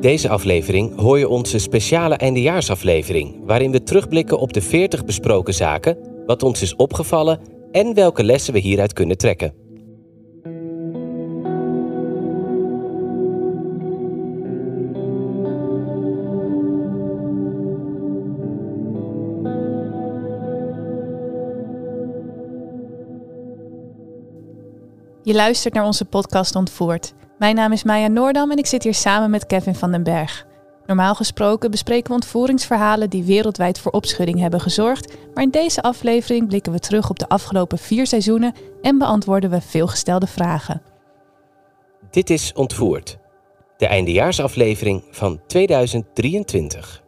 Deze aflevering hoor je onze speciale eindejaarsaflevering, waarin we terugblikken op de 40 besproken zaken, wat ons is opgevallen en welke lessen we hieruit kunnen trekken. Je luistert naar onze podcast Ontvoerd. Mijn naam is Maya Noordam en ik zit hier samen met Kevin van den Berg. Normaal gesproken bespreken we ontvoeringsverhalen die wereldwijd voor opschudding hebben gezorgd, maar in deze aflevering blikken we terug op de afgelopen vier seizoenen en beantwoorden we veelgestelde vragen. Dit is Ontvoerd, de eindejaarsaflevering van 2023.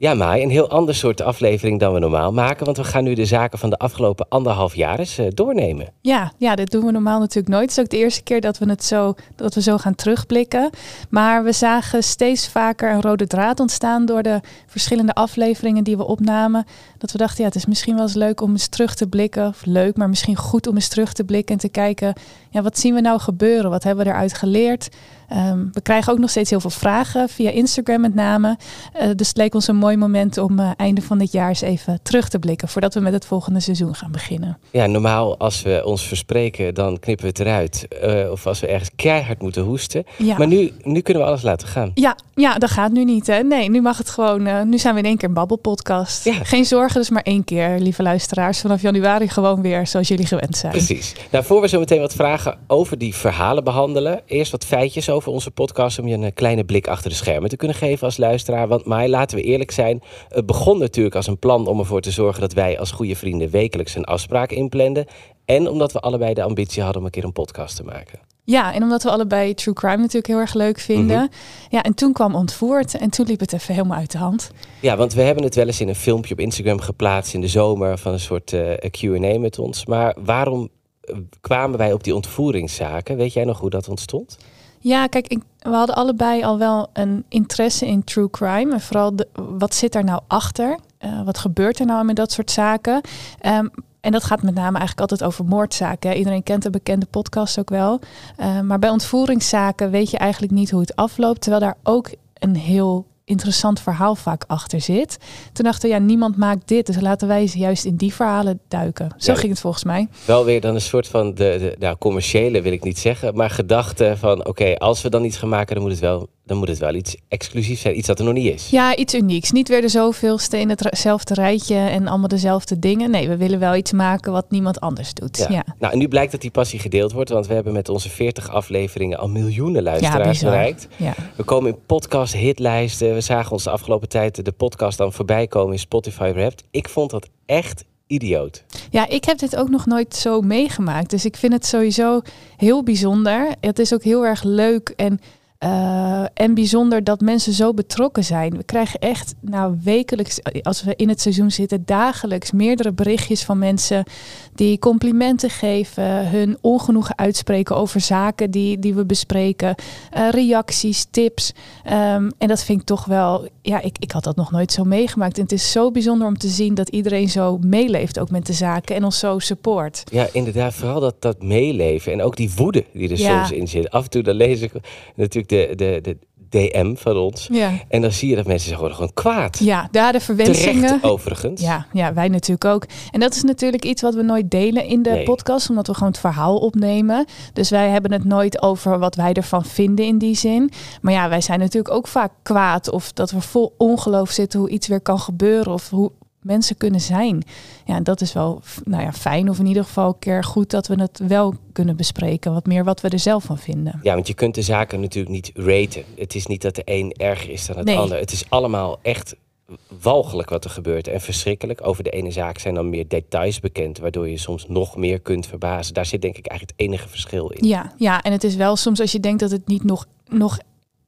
Ja, Mai, een heel ander soort aflevering dan we normaal maken. Want we gaan nu de zaken van de afgelopen anderhalf jaar eens uh, doornemen. Ja, ja, dit doen we normaal natuurlijk nooit. Het is ook de eerste keer dat we het zo, dat we zo gaan terugblikken. Maar we zagen steeds vaker een rode draad ontstaan door de verschillende afleveringen die we opnamen. Dat we dachten, ja, het is misschien wel eens leuk om eens terug te blikken. Of leuk, maar misschien goed om eens terug te blikken en te kijken, ja, wat zien we nou gebeuren? Wat hebben we eruit geleerd? Um, we krijgen ook nog steeds heel veel vragen via Instagram met name. Uh, dus het leek ons een mooi moment om uh, einde van dit jaar eens even terug te blikken voordat we met het volgende seizoen gaan beginnen. Ja, normaal als we ons verspreken, dan knippen we het eruit. Uh, of als we ergens keihard moeten hoesten. Ja. Maar nu, nu kunnen we alles laten gaan. Ja, ja dat gaat nu niet. Hè? Nee, nu mag het gewoon. nu zijn we in één keer een babbelpodcast. Ja. Geen zorgen, dus maar één keer, lieve luisteraars. Vanaf januari gewoon weer zoals jullie gewend zijn. Precies. Nou, voor we zo meteen wat vragen over die verhalen behandelen. Eerst wat feitjes over over onze podcast om je een kleine blik achter de schermen te kunnen geven als luisteraar. Want mij, laten we eerlijk zijn, het begon natuurlijk als een plan om ervoor te zorgen dat wij als goede vrienden wekelijks een afspraak inplanden. En omdat we allebei de ambitie hadden om een keer een podcast te maken. Ja, en omdat we allebei true crime natuurlijk heel erg leuk vinden. Mhm. Ja, en toen kwam ontvoerd en toen liep het even helemaal uit de hand. Ja, want we hebben het wel eens in een filmpje op Instagram geplaatst in de zomer van een soort uh, Q&A met ons. Maar waarom eh, kwamen wij op die ontvoeringszaken? Weet jij nog hoe dat ontstond? Ja, kijk, we hadden allebei al wel een interesse in true crime. En vooral wat zit er nou achter? Uh, wat gebeurt er nou met dat soort zaken? Um, en dat gaat met name eigenlijk altijd over moordzaken. Iedereen kent de bekende podcast ook wel. Uh, maar bij ontvoeringszaken weet je eigenlijk niet hoe het afloopt. Terwijl daar ook een heel interessant verhaal vaak achter zit. Toen dachten we, ja, niemand maakt dit. Dus laten wij ze juist in die verhalen duiken. Zo ging het volgens mij. Wel weer dan een soort van, de, de nou, commerciële wil ik niet zeggen. Maar gedachte van, oké, als we dan iets gaan maken, dan moet het wel dan moet het wel iets exclusiefs zijn, iets dat er nog niet is. Ja, iets unieks. Niet weer de zoveelste in hetzelfde rijtje en allemaal dezelfde dingen. Nee, we willen wel iets maken wat niemand anders doet. Ja. Nou, en nu blijkt dat die passie gedeeld wordt, want we hebben met onze 40 afleveringen al miljoenen luisteraars ja, bereikt. Ja. We komen in podcast hitlijsten. We zagen ons de afgelopen tijd de podcast dan voorbij komen in Spotify Wrapped. Ik vond dat echt idioot. Ja, ik heb dit ook nog nooit zo meegemaakt. Dus ik vind het sowieso heel bijzonder. Het is ook heel erg leuk en uh, en bijzonder dat mensen zo betrokken zijn. We krijgen echt nou, wekelijks, als we in het seizoen zitten, dagelijks meerdere berichtjes van mensen die complimenten geven, hun ongenoegen uitspreken over zaken die, die we bespreken, uh, reacties, tips. Um, en dat vind ik toch wel, ja, ik, ik had dat nog nooit zo meegemaakt. En het is zo bijzonder om te zien dat iedereen zo meeleeft ook met de zaken en ons zo support. Ja, inderdaad, vooral dat, dat meeleven en ook die woede die er soms in zit. Af en toe dan lees ik natuurlijk de, de, de DM van ons. Ja. En dan zie je dat mensen zich worden gewoon kwaad. Ja, daar de verwensingen. Terecht, overigens. Ja, ja, wij natuurlijk ook. En dat is natuurlijk iets wat we nooit delen in de podcast, omdat we gewoon het verhaal opnemen. Dus wij hebben het nooit over wat wij ervan vinden in die zin. Maar ja, wij zijn natuurlijk ook vaak kwaad of dat we vol ongeloof zitten hoe iets weer kan gebeuren of hoe mensen kunnen zijn. Ja, dat is wel nou ja, fijn of in ieder geval een keer goed dat we het wel kunnen bespreken. Wat meer wat we er zelf van vinden. Ja, want je kunt de zaken natuurlijk niet raten. Het is niet dat de een erger is dan het ander. Het is allemaal echt walgelijk wat er gebeurt en verschrikkelijk. Over de ene zaak zijn dan meer details bekend, waardoor je soms nog meer kunt verbazen. Daar zit denk ik eigenlijk het enige verschil in. Ja, ja, en het is wel soms als je denkt dat het niet nog, nog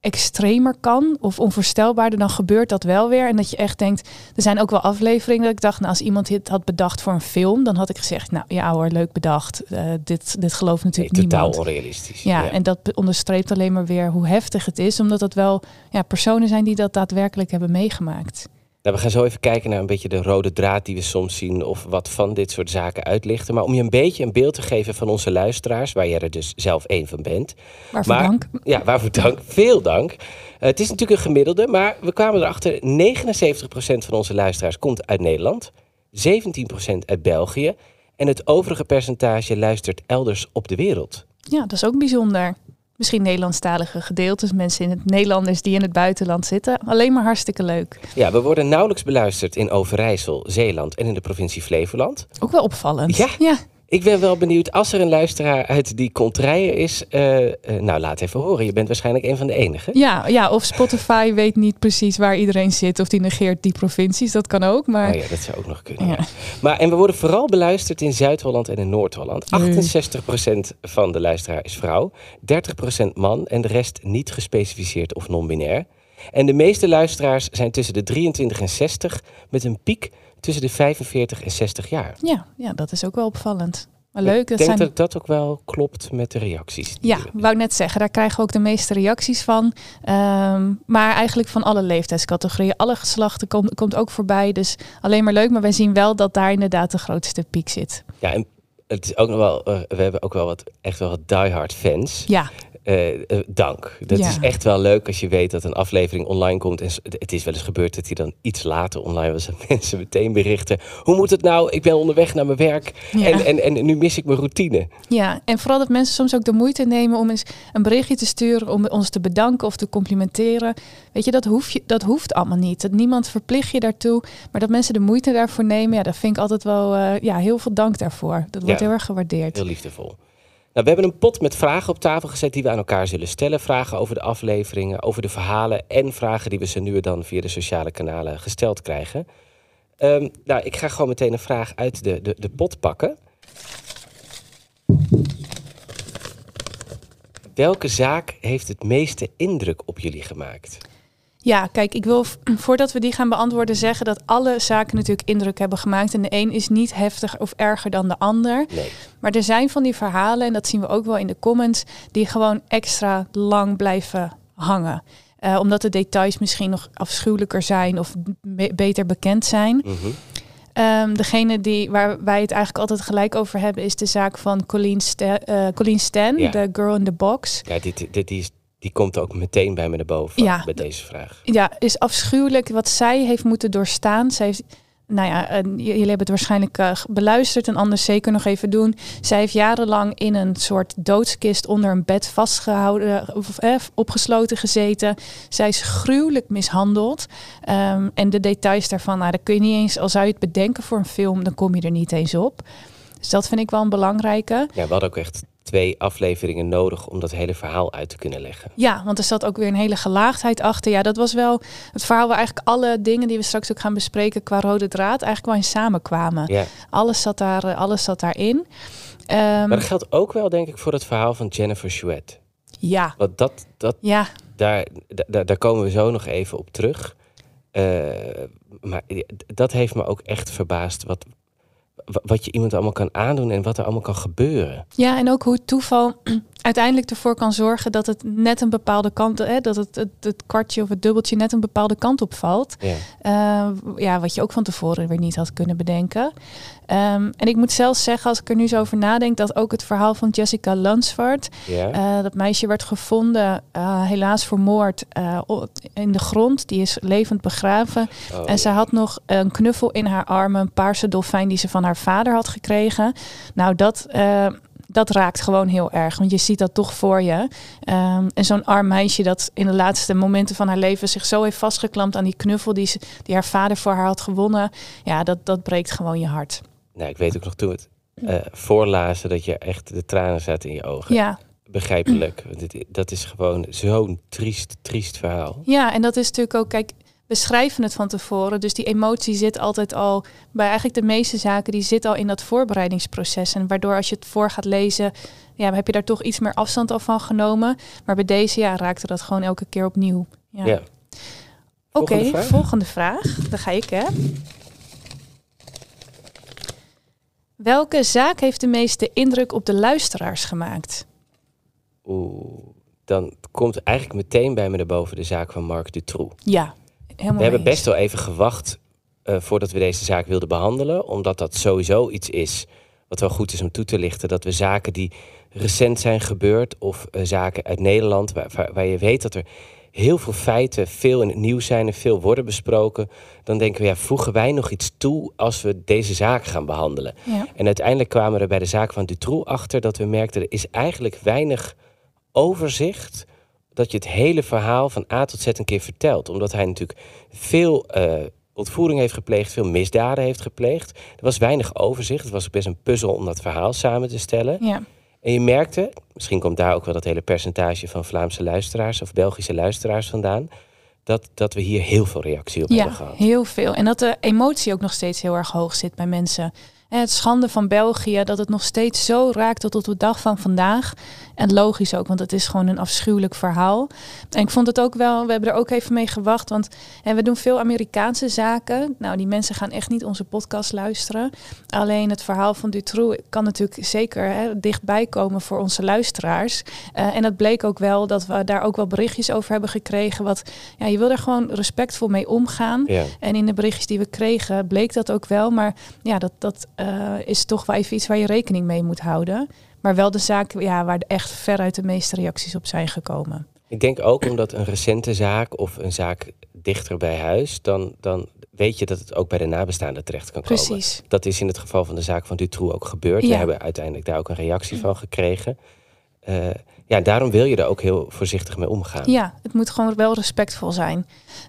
extremer kan of onvoorstelbaarder, dan gebeurt dat wel weer. En dat je echt denkt, er zijn ook wel afleveringen dat ik dacht, nou, als iemand dit had bedacht voor een film, dan had ik gezegd, nou ja hoor, leuk bedacht. Uh, dit, dit gelooft natuurlijk niemand. Totaal onrealistisch. Ja, en dat onderstreept alleen maar weer hoe heftig het is, omdat het wel ja, personen zijn die dat daadwerkelijk hebben meegemaakt. Nou, we gaan zo even kijken naar een beetje de rode draad die we soms zien of wat van dit soort zaken uitlichten. Maar om je een beetje een beeld te geven van onze luisteraars, waar jij er dus zelf één van bent. Waarvoor maar, dank. Ja, waarvoor dank. Veel dank. Uh, het is natuurlijk een gemiddelde, maar we kwamen erachter, 79% van onze luisteraars komt uit Nederland, 17% uit België en het overige percentage luistert elders op de wereld. Ja, dat is ook bijzonder misschien Nederlandstalige gedeeltes, mensen in het Nederlanders die in het buitenland zitten. Alleen maar hartstikke leuk. Ja, we worden nauwelijks beluisterd in Overijssel, Zeeland en in de provincie Flevoland. Ook wel opvallend. Ja, ja. Ik ben wel benieuwd, als er een luisteraar uit die contraien is, uh, uh, nou laat even horen. Je bent waarschijnlijk een van de enigen. Ja, ja, of Spotify weet niet precies waar iedereen zit of die negeert die provincies. Dat kan ook. Maar... Oh ja, dat zou ook nog kunnen. Ja. Maar, en we worden vooral beluisterd in Zuid-Holland en in Noord-Holland. 68% van de luisteraar is vrouw, 30% man en de rest niet gespecificeerd of non-binair. En de meeste luisteraars zijn tussen de 23 en 60 met een piek tussen de 45 en 60 jaar. Ja, ja dat is ook wel opvallend. Maar leuk. Ik denk zijn... dat dat ook wel klopt met de reacties. Ja, wou ik net zeggen. Daar krijgen we ook de meeste reacties van. Um, maar eigenlijk van alle leeftijdscategorieën. Alle geslachten komt, komt ook voorbij. Dus alleen maar leuk. Maar wij zien wel dat daar inderdaad de grootste piek zit. Ja, en het is ook nog wel, uh, we hebben ook wel wat echt wel wat diehard fans. Ja. Uh, uh, dank. Dat ja. is echt wel leuk als je weet dat een aflevering online komt. En het is wel eens gebeurd dat hij dan iets later online was. En mensen meteen berichten. Hoe moet het nou? Ik ben onderweg naar mijn werk. Ja. En, en, en nu mis ik mijn routine. Ja, en vooral dat mensen soms ook de moeite nemen om eens een berichtje te sturen. Om ons te bedanken of te complimenteren. Weet je, dat, hoef je, dat hoeft allemaal niet. Dat niemand verplicht je daartoe. Maar dat mensen de moeite daarvoor nemen. Ja, dat vind ik altijd wel uh, ja, heel veel dank daarvoor. Dat wordt heel erg gewaardeerd. Heel liefdevol. Nou, we hebben een pot met vragen op tafel gezet die we aan elkaar zullen stellen. Vragen over de afleveringen, over de verhalen en vragen die we ze nu en dan via de sociale kanalen gesteld krijgen. Um, nou, ik ga gewoon meteen een vraag uit de, de, de pot pakken. Welke zaak heeft het meeste indruk op jullie gemaakt? Ja, kijk, ik wil voordat we die gaan beantwoorden zeggen dat alle zaken natuurlijk indruk hebben gemaakt. En de een is niet heftiger of erger dan de ander. Nee. Maar er zijn van die verhalen, en dat zien we ook wel in de comments, die gewoon extra lang blijven hangen. Uh, omdat de details misschien nog afschuwelijker zijn of be beter bekend zijn. Mm -hmm. Um, degene die, waar wij het eigenlijk altijd gelijk over hebben, is de zaak van Colleen, uh, Colleen Stan, Ja. de girl in the box. Ja, dit, dit, is, die komt ook meteen bij me naar boven Ja. bij deze vraag. Ja, is afschuwelijk wat zij heeft moeten doorstaan. Zij heeft, nou ja, jullie hebben het waarschijnlijk eh, beluisterd en anders zeker nog even doen. Zij heeft jarenlang in een soort doodskist onder een bed vastgehouden, of, eh, opgesloten gezeten. Zij is gruwelijk mishandeld. Ehm, en de details daarvan, nou, daar kun je niet eens, al zou je het bedenken voor een film, dan kom je er niet eens op. Dus dat vind ik wel een belangrijke. Ja, we hadden ook echt twee afleveringen nodig om dat hele verhaal uit te kunnen leggen. Ja, want er zat ook weer een hele gelaagdheid achter. Ja, dat was wel het verhaal waar eigenlijk alle dingen die we straks ook gaan bespreken qua rode draad eigenlijk wel in samenkwamen. Ja. Alles zat daar, eh, alles zat daarin. Ehm, Maar dat geldt ook wel, denk ik, voor het verhaal van Jennifer Chouette. ja, Want dat, dat, ja, daar, daar, daar komen we zo nog even op terug. Eh, maar dat heeft me ook echt verbaasd. Wat, wat je iemand allemaal kan aandoen en wat er allemaal kan gebeuren. ja, en ook hoe toeval uiteindelijk ervoor kan zorgen dat het net een bepaalde kant, hè, dat het, het, het kwartje of het dubbeltje net een bepaalde kant op valt. Ja. Eh, ja, wat je ook van tevoren weer niet had kunnen bedenken. Ehm, en ik moet zelfs zeggen, als ik er nu zo over nadenk, dat ook het verhaal van Jessica Ja? Eh, dat meisje werd gevonden, eh, helaas vermoord, o- in de grond. Die is levend begraven. Oh, en ze had nog een knuffel in haar armen, een paarse dolfijn die ze van haar vader had gekregen. Nou, dat, dat raakt gewoon heel erg, want je ziet dat toch voor je. Ehm, en zo'n arm meisje dat in de laatste momenten van haar leven zich zo heeft vastgeklampt aan die knuffel die, ze, die haar vader voor haar had gewonnen. Ja, dat, dat breekt gewoon je hart. Nou, ik weet ook nog toen we het eh, voorlazen dat je echt de tranen zaten in je ogen. Ja, Begrijpelijk. Dat is gewoon zo'n triest, triest verhaal. Ja, en dat is natuurlijk ook, kijk, we schrijven het van tevoren. Dus die emotie zit altijd al bij eigenlijk de meeste zaken, die zit al in dat voorbereidingsproces. En waardoor als je het voor gaat lezen, ja, heb je daar toch iets meer afstand al van genomen. Maar bij deze ja, raakte dat gewoon elke keer opnieuw. Ja. Ja. Oké, Volgende vraag. volgende vraag. Daar ga ik, hè. Welke zaak heeft de meeste indruk op de luisteraars gemaakt? Oeh, dan komt eigenlijk meteen bij me naar boven de zaak van Marc Dutroux. Ja, helemaal We hebben best wel even gewacht eh, voordat we deze zaak wilden behandelen. Omdat dat sowieso iets is wat wel goed is om toe te lichten. Dat we zaken die recent zijn gebeurd of eh, zaken uit Nederland... Waar, waar je weet dat er heel veel feiten veel in het nieuws zijn en veel worden besproken... dan denken we, ja, voegen wij nog iets toe als we deze zaak gaan behandelen? Ja. En uiteindelijk kwamen we er bij de zaak van Dutroux achter... dat we merkten, er is eigenlijk weinig overzicht dat je het hele verhaal van A tot Z een keer vertelt. Omdat hij natuurlijk veel eh, ontvoering heeft gepleegd, veel misdaden heeft gepleegd. Er was weinig overzicht. Het was best een puzzel om dat verhaal samen te stellen. Ja. En je merkte, misschien komt daar ook wel dat hele percentage van Vlaamse luisteraars of Belgische luisteraars vandaan, dat, dat we hier heel veel reactie op hebben ja, gehad. heel veel. En dat de emotie ook nog steeds heel erg hoog zit bij mensen. Het schande van België, dat het nog steeds zo raakt tot op de dag van vandaag. En logisch ook, want het is gewoon een afschuwelijk verhaal. En ik vond het ook wel, we hebben er ook even mee gewacht. Want en we doen veel Amerikaanse zaken. Nou, die mensen gaan echt niet onze podcast luisteren. Alleen het verhaal van Dutroux kan natuurlijk zeker hè, dichtbij komen voor onze luisteraars. Eh, en dat bleek ook wel dat we daar ook wel berichtjes over hebben gekregen. Wat ja, je wil er gewoon respectvol mee omgaan. Ja. En in de berichtjes die we kregen bleek dat ook wel. Maar ja, dat, dat eh, is toch wel even iets waar je rekening mee moet houden. Maar wel de zaak ja, waar echt veruit de meeste reacties op zijn gekomen. Ik denk ook omdat een recente zaak of een zaak dichter bij huis, dan, dan weet je dat het ook bij de nabestaanden terecht kan komen. Precies. Dat is in het geval van de zaak van Dutroux ook gebeurd. Ja. We hebben uiteindelijk daar ook een reactie van gekregen. Eh, ja, daarom wil je er ook heel voorzichtig mee omgaan. Ja, het moet gewoon wel respectvol zijn.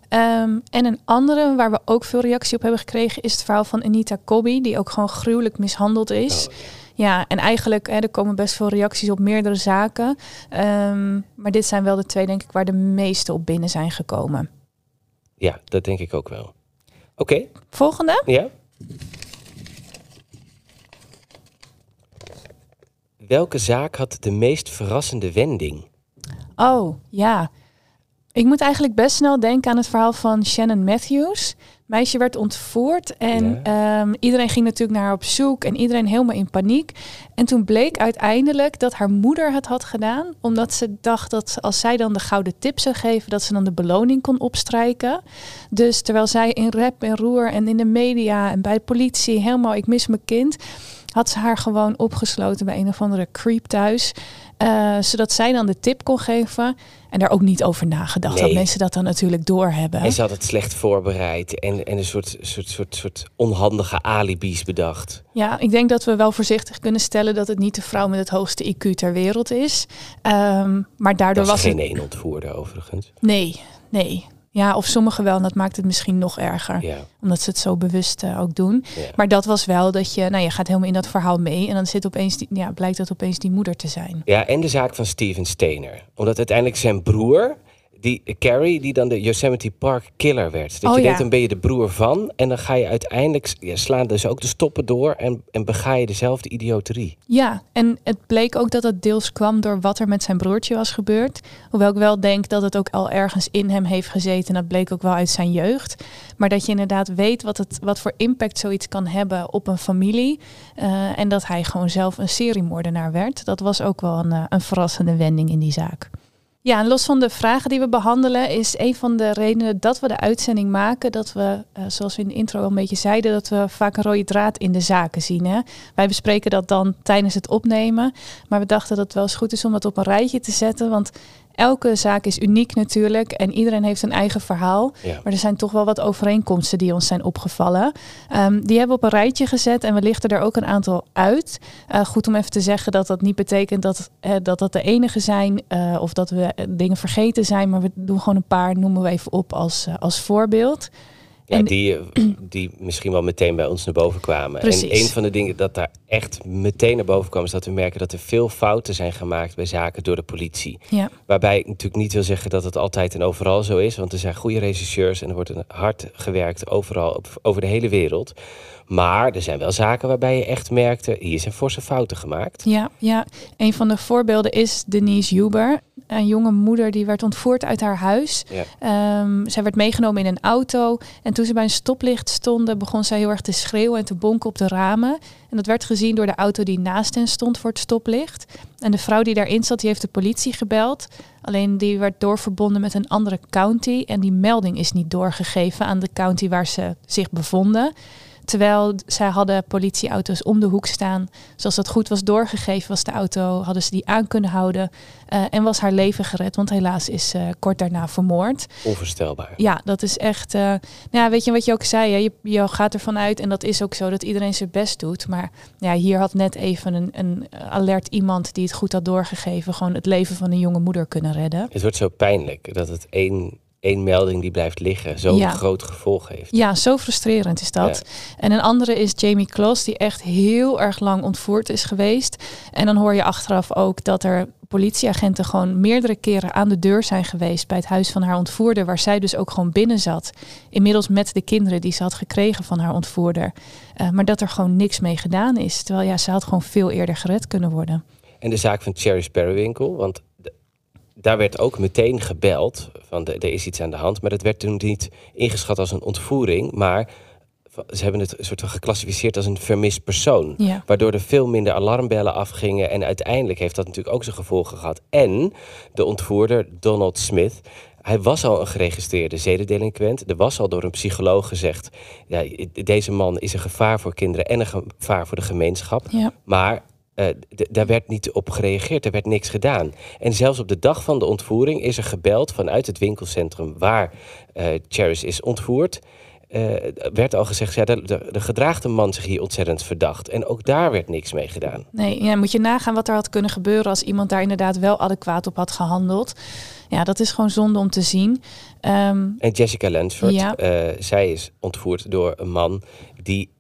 Ehm, en een andere waar we ook veel reactie op hebben gekregen is het verhaal van Anita Cobby, die ook gewoon gruwelijk mishandeld is. Oh, Ja, en eigenlijk, hè, er komen best veel reacties op meerdere zaken. Ehm, maar dit zijn wel de twee, denk ik, waar de meeste op binnen zijn gekomen. ja, dat denk ik ook wel. Oké, Volgende? ja. Welke zaak had de meest verrassende wending? Oh, ja. Ik moet eigenlijk best snel denken aan het verhaal van Shannon Matthews. Meisje werd ontvoerd en ehm, iedereen ging natuurlijk naar haar op zoek en iedereen helemaal in paniek. En toen bleek uiteindelijk dat haar moeder het had gedaan, omdat ze dacht dat als zij dan de gouden tip zou geven, dat ze dan de beloning kon opstrijken. Dus terwijl zij in rep en roer en in de media en bij de politie helemaal ik mis mijn kind, had ze haar gewoon opgesloten bij een of andere creep thuis. eh, zodat zij dan de tip kon geven en daar ook niet over nagedacht. Dat mensen dat dan natuurlijk doorhebben. En ze had het slecht voorbereid en, en een soort, soort, soort, soort onhandige alibis bedacht. Ja, ik denk dat we wel voorzichtig kunnen stellen dat het niet de vrouw met het hoogste IQ ter wereld is. Ehm, maar daardoor Dat was geen één ontvoerder overigens. Nee, nee. Ja, of sommigen wel, en dat maakt het misschien nog erger. Ja, Omdat ze het zo bewust eh, ook doen. ja. Maar dat was wel dat je, nou je gaat helemaal in dat verhaal mee. En dan zit opeens die, ja, blijkt dat opeens die moeder te zijn. Ja, en de zaak van Steven Steiner. Omdat uiteindelijk zijn broer, die Carrie, die dan de Yosemite Park killer werd. Dat Oh, je ja. denkt, dan ben je de broer van. En dan ga je uiteindelijk, slaan dus ook de stoppen door en, en bega je dezelfde idioterie. Ja, en het bleek ook dat het deels kwam door wat er met zijn broertje was gebeurd. Hoewel ik wel denk dat het ook al ergens in hem heeft gezeten. En dat bleek ook wel uit zijn jeugd. Maar dat je inderdaad weet wat, het, wat voor impact zoiets kan hebben op een familie. Eh, en dat hij gewoon zelf een seriemoordenaar werd. Dat was ook wel een, eh, een verrassende wending in die zaak. Ja, en los van de vragen die we behandelen, is een van de redenen dat we de uitzending maken, dat we, eh, zoals we in de intro al een beetje zeiden, dat we vaak een rode draad in de zaken zien. Hè? Wij bespreken dat dan tijdens het opnemen, maar we dachten dat het wel eens goed is om dat op een rijtje te zetten, want elke zaak is uniek natuurlijk en iedereen heeft een eigen verhaal. Ja. Maar er zijn toch wel wat overeenkomsten die ons zijn opgevallen. Ehm, die hebben we op een rijtje gezet en we lichten er ook een aantal uit. Eh, goed om even te zeggen dat dat niet betekent dat eh, dat, dat de enige zijn eh, of dat we dingen vergeten zijn. Maar we doen gewoon een paar, noemen we even op als, als voorbeeld. Ja, En- die, die misschien wel meteen bij ons naar boven kwamen. Precies. En een van de dingen dat daar echt meteen naar boven kwam... is dat we merken dat er veel fouten zijn gemaakt bij zaken door de politie. Ja. Waarbij ik natuurlijk niet wil zeggen dat het altijd en overal zo is. Want er zijn goede regisseurs en er wordt hard gewerkt overal op, over de hele wereld. Maar er zijn wel zaken waarbij je echt merkte... hier zijn forse fouten gemaakt. Ja, ja, een van de voorbeelden is Denise Huber. Een jonge moeder die werd ontvoerd uit haar huis. Ja. Ehm, zij werd meegenomen in een auto. En toen ze bij een stoplicht stonden, begon zij heel erg te schreeuwen en te bonken op de ramen. En dat werd gezien door de auto die naast hen stond voor het stoplicht. En de vrouw die daarin zat, die heeft de politie gebeld. Alleen die werd doorverbonden met een andere county. En die melding is niet doorgegeven aan de county waar ze zich bevonden. Terwijl zij hadden politieauto's om de hoek staan. Zoals dat goed was doorgegeven, was de auto, hadden ze die aan kunnen houden. eh, en was haar leven gered, want helaas is ze kort daarna vermoord. Onvoorstelbaar. Ja, dat is echt. eh, nou ja, weet je wat je ook zei? Hè? Je, je gaat ervan uit, en dat is ook zo, dat iedereen zijn best doet. Maar ja, hier had net even een, een alert iemand die het goed had doorgegeven, gewoon het leven van een jonge moeder kunnen redden. Het wordt zo pijnlijk dat het één, één melding die blijft liggen... zo'n Ja. groot gevolg heeft. Ja, zo frustrerend is dat. En een andere is Jamie Kloss, die echt heel erg lang ontvoerd is geweest. En dan hoor je achteraf ook dat er politieagenten gewoon meerdere keren aan de deur zijn geweest bij het huis van haar ontvoerder, waar zij dus ook gewoon binnen zat. Inmiddels met de kinderen die ze had gekregen van haar ontvoerder. Eh, maar dat er gewoon niks mee gedaan is. Terwijl ja, ze had gewoon veel eerder gered kunnen worden. En de zaak van Cherry Sparrowinkel, want daar werd ook meteen gebeld van de- er is iets aan de hand. Maar dat werd toen niet ingeschat als een ontvoering, maar ze hebben het een soort van geclassificeerd als een vermist persoon. Ja. Waardoor er veel minder alarmbellen afgingen. En uiteindelijk heeft dat natuurlijk ook zijn gevolgen gehad. En de ontvoerder, Donald Smith, hij was al een geregistreerde zedendelinquent. Er was al door een psycholoog gezegd... Ja, deze man is een gevaar voor kinderen en een gevaar voor de gemeenschap. Ja. Maar eh, daar werd niet op gereageerd, er werd niks gedaan. En zelfs op de dag van de ontvoering is er gebeld vanuit het winkelcentrum waar Charis is ontvoerd. eh, werd al gezegd, ja, de, de, de gedraagt de man zich hier ontzettend verdacht. En ook daar werd niks mee gedaan. Nee, ja, moet je nagaan wat er had kunnen gebeuren als iemand daar inderdaad wel adequaat op had gehandeld. Ja, dat is gewoon zonde om te zien. Ehm, En Jessica Lansford, Ja. zij is ontvoerd door een man die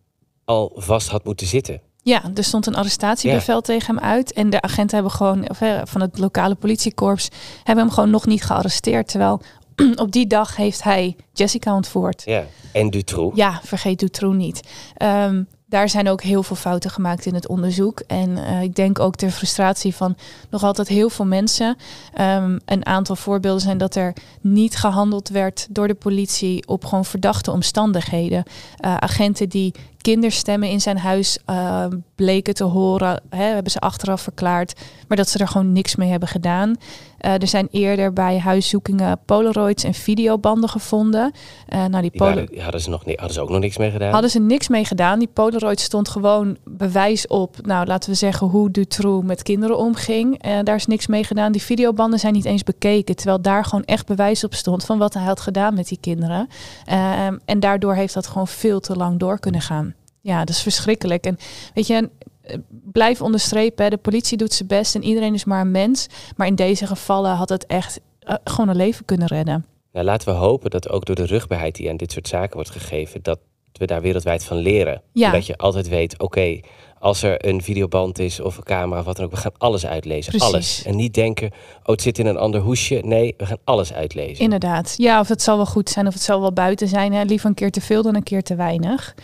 al vast had moeten zitten. Ja, er stond een arrestatiebevel tegen hem uit. En de agenten hebben gewoon, of, eh, van het lokale politiekorps, hebben hem gewoon nog niet gearresteerd. Terwijl op die dag heeft hij Jessica ontvoerd. Ja. En Dutroux. Ja, vergeet Dutroux niet. Ehm, daar zijn ook heel veel fouten gemaakt in het onderzoek. En eh, ik denk ook ter frustratie van nog altijd heel veel mensen. Ehm, een aantal voorbeelden zijn dat er niet gehandeld werd door de politie op gewoon verdachte omstandigheden. Eh, agenten die kinderstemmen in zijn huis eh, bleken te horen, hè, hebben ze achteraf verklaard, maar dat ze er gewoon niks mee hebben gedaan. Eh, er zijn eerder bij huiszoekingen polaroids en videobanden gevonden. Eh, nou, die Die, waren, hadden, ze nog, hadden ze ook nog niks mee gedaan. Hadden ze niks mee gedaan. Die Polaroid stond gewoon bewijs op, nou laten we zeggen, hoe Dutroux met kinderen omging. Daar is niks mee gedaan. Die videobanden zijn niet eens bekeken. Terwijl daar gewoon echt bewijs op stond van wat hij had gedaan met die kinderen. Eh, en daardoor heeft dat gewoon veel te lang door kunnen gaan. Ja, dat is verschrikkelijk. En weet je, eh, blijf onderstrepen, de politie doet zijn best en iedereen is maar een mens. Maar in deze gevallen had het echt eh, gewoon een leven kunnen redden. Nou, laten we hopen dat ook door de rugbaarheid die aan dit soort zaken wordt gegeven, dat we daar wereldwijd van leren. Ja. Dat je altijd weet, oké, als er een videoband is of een camera of wat dan ook, we gaan alles uitlezen. Precies. Alles. En niet denken, oh, het zit in een ander hoesje. Nee, we gaan alles uitlezen. Inderdaad. Ja, of het zal wel goed zijn of het zal wel buiten zijn. Hè. Liever een keer te veel dan een keer te weinig.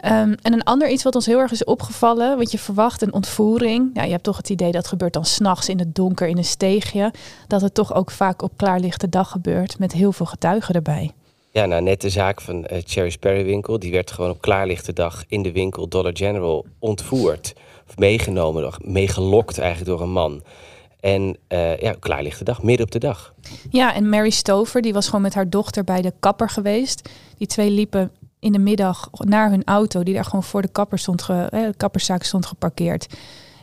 Ehm, en een ander iets wat ons heel erg is opgevallen, want je verwacht een ontvoering. Ja, je hebt toch het idee dat gebeurt dan s'nachts in het donker in een steegje. Dat het toch ook vaak op klaarlichte dag gebeurt met heel veel getuigen erbij. Ja, nou, net de zaak van eh Cherry Sparrowinkel, die werd gewoon op klaarlichte dag in de winkel Dollar General ontvoerd. Of meegenomen, of meegelokt eigenlijk door een man. En eh, ja, klaarlichte dag, midden op de dag. Ja, en Mary Stover, die was gewoon met haar dochter bij de kapper geweest. Die twee liepen in de middag naar hun auto, die daar gewoon voor de, kapper stond ge, eh, de kapperszaak stond geparkeerd.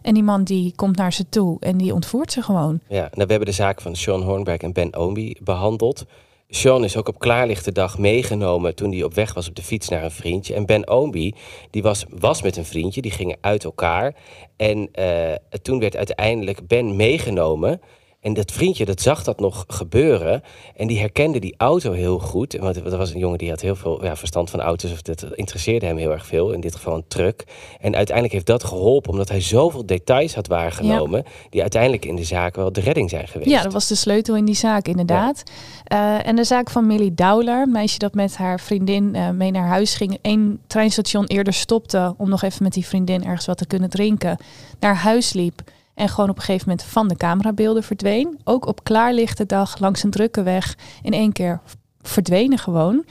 En die man die komt naar ze toe en die ontvoert ze gewoon. Ja, nou, we hebben de zaak van Sean Hornberg en Ben Omi behandeld. Sean is ook op klaarlichte dag meegenomen toen hij op weg was op de fiets naar een vriendje. En Ben Omi, die was, was met een vriendje, die gingen uit elkaar. En eh, toen werd uiteindelijk Ben meegenomen. En dat vriendje, dat zag dat nog gebeuren. En die herkende die auto heel goed. Want dat was een jongen die had heel veel ja, verstand van auto's. Of dat interesseerde hem heel erg veel. In dit geval een truck. En uiteindelijk heeft dat geholpen. Omdat hij zoveel details had waargenomen. Die uiteindelijk in de zaak wel de redding zijn geweest. Ja, dat was de sleutel in die zaak, inderdaad. Eh, en de zaak van Millie Dowler. Een meisje dat met haar vriendin uh, mee naar huis ging. Eén treinstation eerder stopte. Om nog even met die vriendin ergens wat te kunnen drinken. Naar huis liep. En gewoon op een gegeven moment van de camerabeelden verdween. Ook op klaarlichte dag langs een drukke weg in één keer verdwenen gewoon.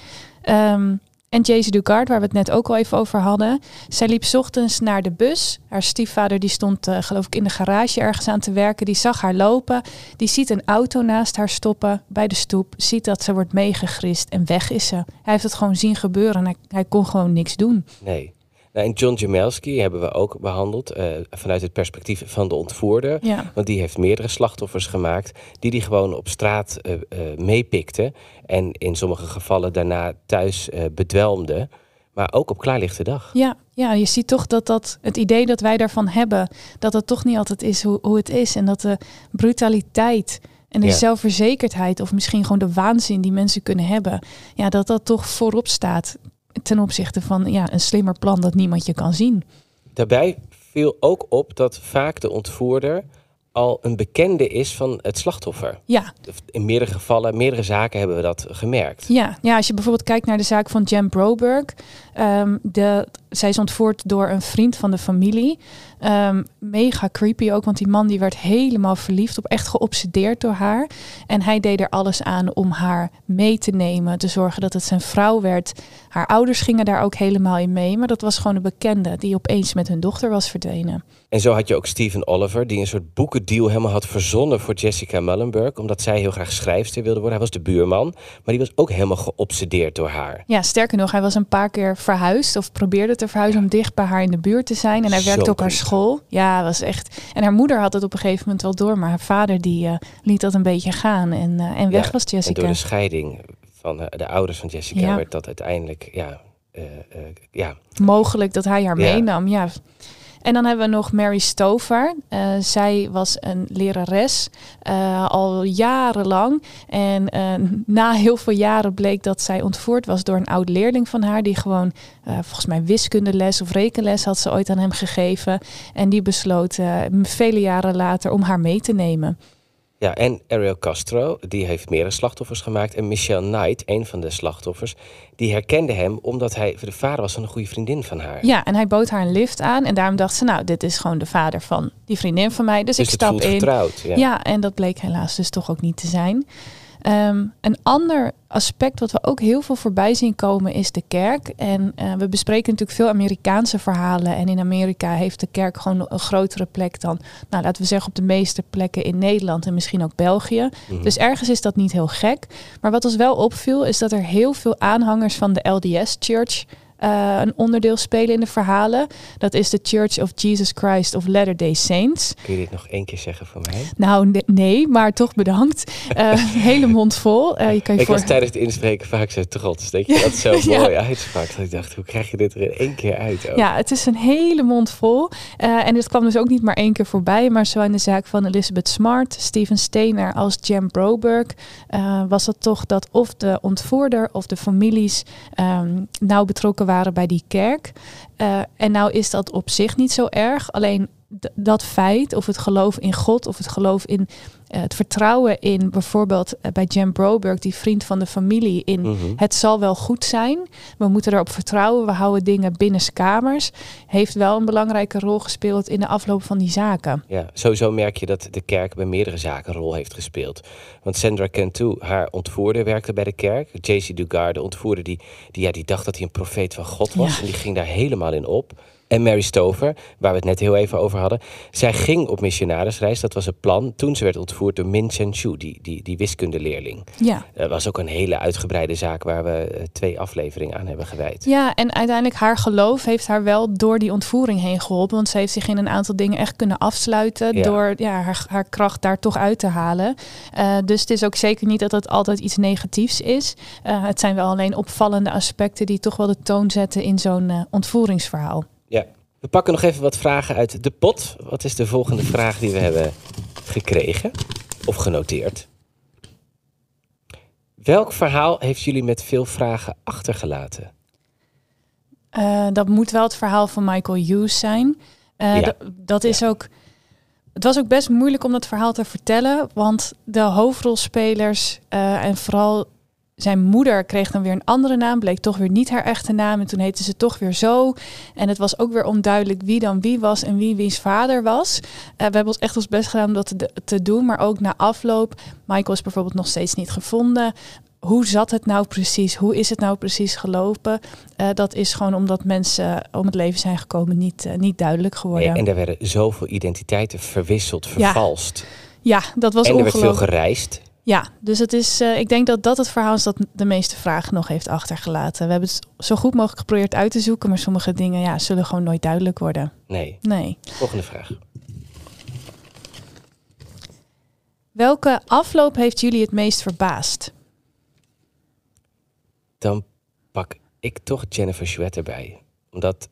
Um, en Jason Dugard, waar we het net ook al even over hadden. Zij liep ochtends naar de bus. Haar stiefvader die stond uh, geloof ik in de garage ergens aan te werken. Die zag haar lopen. Die ziet een auto naast haar stoppen bij de stoep. Ziet dat ze wordt meegegrist en weg is ze. Hij heeft het gewoon zien gebeuren en hij kon gewoon niks doen. Nee. Nou, en John Jamelski hebben we ook behandeld uh, vanuit het perspectief van de ontvoerder. Ja. Want die heeft meerdere slachtoffers gemaakt die die gewoon op straat uh, uh, meepikte. En in sommige gevallen daarna thuis bedwelmde. Maar ook op klaarlichte dag. Ja, ja, je ziet toch dat, dat het idee dat wij daarvan hebben, dat het toch niet altijd is hoe, hoe het is. En dat de brutaliteit en de ja. zelfverzekerdheid, of misschien gewoon de waanzin die mensen kunnen hebben, ja, dat dat toch voorop staat ten opzichte van ja, een slimmer plan dat niemand je kan zien. Daarbij viel ook op dat vaak de ontvoerder al een bekende is van het slachtoffer. Ja. In meerdere gevallen, meerdere zaken hebben we dat gemerkt. Ja, ja als je bijvoorbeeld kijkt naar de zaak van Jan Broberg. Um, de, zij is ontvoerd door een vriend van de familie. Um, mega creepy ook, want die man die werd helemaal verliefd op, echt geobsedeerd door haar. En hij deed er alles aan om haar mee te nemen, te zorgen dat het zijn vrouw werd. Haar ouders gingen daar ook helemaal in mee, maar dat was gewoon een bekende die opeens met hun dochter was verdwenen. En zo had je ook Stephen Oliver, die een soort boekendeal helemaal had verzonnen voor Jessica Mullenberg, omdat zij heel graag schrijfster wilde worden. Hij was de buurman, maar die was ook helemaal geobsedeerd door haar. Ja, sterker nog, hij was een paar keer verhuisd of probeerde te verhuizen om dicht bij haar in de buurt te zijn. En hij werkte Zo op haar school. Ja, was echt. En haar moeder had het op een gegeven moment wel door, maar haar vader die uh, liet dat een beetje gaan en, uh, en weg ja, was Jessica. En door de scheiding van uh, de ouders van Jessica ja. werd dat uiteindelijk, ja, ja. Mogelijk dat hij haar meenam, ja. En dan hebben we nog Mary Stover. Uh, zij was een lerares uh, al jarenlang. En uh, na heel veel jaren bleek dat zij ontvoerd was door een oud leerling van haar. Die gewoon, volgens mij wiskundeles of rekenles had ze ooit aan hem gegeven. En die besloot vele jaren later om haar mee te nemen. Ja, en Ariel Castro, die heeft meerdere slachtoffers gemaakt. En Michelle Knight, een van de slachtoffers, die herkende hem omdat hij de vader was van een goede vriendin van haar. Ja, en hij bood haar een lift aan. En daarom dacht ze, nou, dit is gewoon de vader van die vriendin van mij. Dus, dus ik stap in. Vertrouwd, ja. ja, en dat bleek helaas dus toch ook niet te zijn. Um, een ander aspect wat we ook heel veel voorbij zien komen is de kerk. En uh, we bespreken natuurlijk veel Amerikaanse verhalen. En in Amerika heeft de kerk gewoon een grotere plek dan, nou, laten we zeggen, op de meeste plekken in Nederland en misschien ook België. Mm -hmm. Dus ergens is dat niet heel gek. Maar wat ons wel opviel is dat er heel veel aanhangers van de LDS Church uh, een onderdeel spelen in de verhalen. Dat is de Church of Jesus Christ of Latter-day Saints. Kun je dit nog één keer zeggen voor mij? Nou, ne nee, maar toch bedankt. Uh, hele mond vol. Uh, je kan je ik voor... was tijdens het inspreken vaak zo trots. Denk je dat zo ja. mooi uitsprak. Dat ik dacht, hoe krijg je dit er in één keer uit? Ook? Ja, het is een hele mond vol. en dit kwam dus ook niet maar één keer voorbij. Maar zo in de zaak van Elizabeth Smart, Steven Steiner als Jem Broberg... was het toch dat of de ontvoerder of de families um, nauw betrokken waren bij die kerk. Uh, en nou is dat op zich niet zo erg. Alleen dat feit, of het geloof in God, of het geloof in uh, het vertrouwen in bijvoorbeeld uh, bij Jem Broberg, die vriend van de familie, in Mhm. het zal wel goed zijn. We moeten erop vertrouwen. We houden dingen binnen kamers. Heeft wel een belangrijke rol gespeeld in de afloop van die zaken. Ja, sowieso merk je dat de kerk bij meerdere zaken een rol heeft gespeeld. Want Sandra Cantu, haar ontvoerder, werkte bij de kerk. JC Dugard, de ontvoerder, die, die, ja, die dacht dat hij een profeet van God was. Ja. En die ging daar helemaal in op. En Mary Stover, waar we het net heel even over hadden. Zij ging op missionarisreis, dat was het plan. Toen ze werd ontvoerd door Min Chen Chu, die, die, die wiskundeleerling. Ja. Dat was ook een hele uitgebreide zaak waar we uh, twee afleveringen aan hebben gewijd. Ja, en uiteindelijk haar geloof heeft haar wel door die ontvoering heen geholpen. Want ze heeft zich in een aantal dingen echt kunnen afsluiten. Ja. Door ja, haar, haar kracht daar toch uit te halen. Uh, dus het is ook zeker niet dat het altijd iets negatiefs is. Uh, het zijn wel alleen opvallende aspecten die toch wel de toon zetten in zo'n ontvoeringsverhaal. Ja, we pakken nog even wat vragen uit de pot. Wat is de volgende vraag die we hebben gekregen? of genoteerd. Welk verhaal heeft jullie met veel vragen achtergelaten? Uh, dat moet wel het verhaal van Michael Hughes zijn. Uh, Ja. Dat is ook. Het was ook best moeilijk om dat verhaal te vertellen, want de hoofdrolspelers uh, en vooral zijn moeder kreeg dan weer een andere naam, bleek toch weer niet haar echte naam en toen heette ze toch weer zo. En het was ook weer onduidelijk wie dan wie was en wie wie's vader was. Uh, we hebben ons echt ons best gedaan om dat te, te doen, maar ook na afloop. Michael is bijvoorbeeld nog steeds niet gevonden hoe zat het nou precies? Hoe is het nou precies gelopen? Uh, dat is gewoon omdat mensen om het leven zijn gekomen niet, uh, niet duidelijk geworden. Nee, en er werden zoveel identiteiten verwisseld, vervalst. Ja, ja dat was En er werd veel gereisd. Ja, dus het is, uh, ik denk dat dat het verhaal is dat de meeste vragen nog heeft achtergelaten. We hebben het zo goed mogelijk geprobeerd uit te zoeken, maar sommige dingen ja, zullen gewoon nooit duidelijk worden. Nee. Nee. Volgende vraag. Welke afloop heeft jullie het meest verbaasd? dan pak ik toch Jennifer Chouette erbij. Omdat,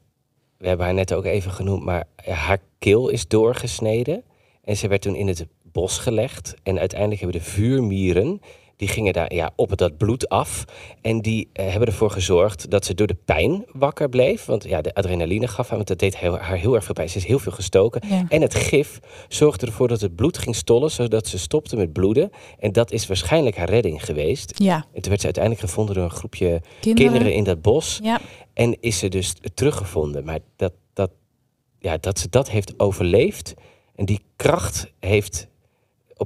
we hebben haar net ook even genoemd, maar haar keel is doorgesneden. En ze werd toen in het bos gelegd. En uiteindelijk hebben de vuurmieren, die gingen daar ja, op dat bloed af. En die uh, hebben ervoor gezorgd dat ze door de pijn wakker bleef. Want ja, de adrenaline gaf haar, want dat deed heel, haar heel erg veel pijn. Ze is heel veel gestoken. Ja. En het gif zorgde ervoor dat het bloed ging stollen, zodat ze stopte met bloeden. En dat is waarschijnlijk haar redding geweest. Ja. En toen werd ze uiteindelijk gevonden door een groepje Kinderen, kinderen in dat bos. Ja. En is ze dus teruggevonden. Maar dat, dat, ja, dat ze dat heeft overleefd en die kracht heeft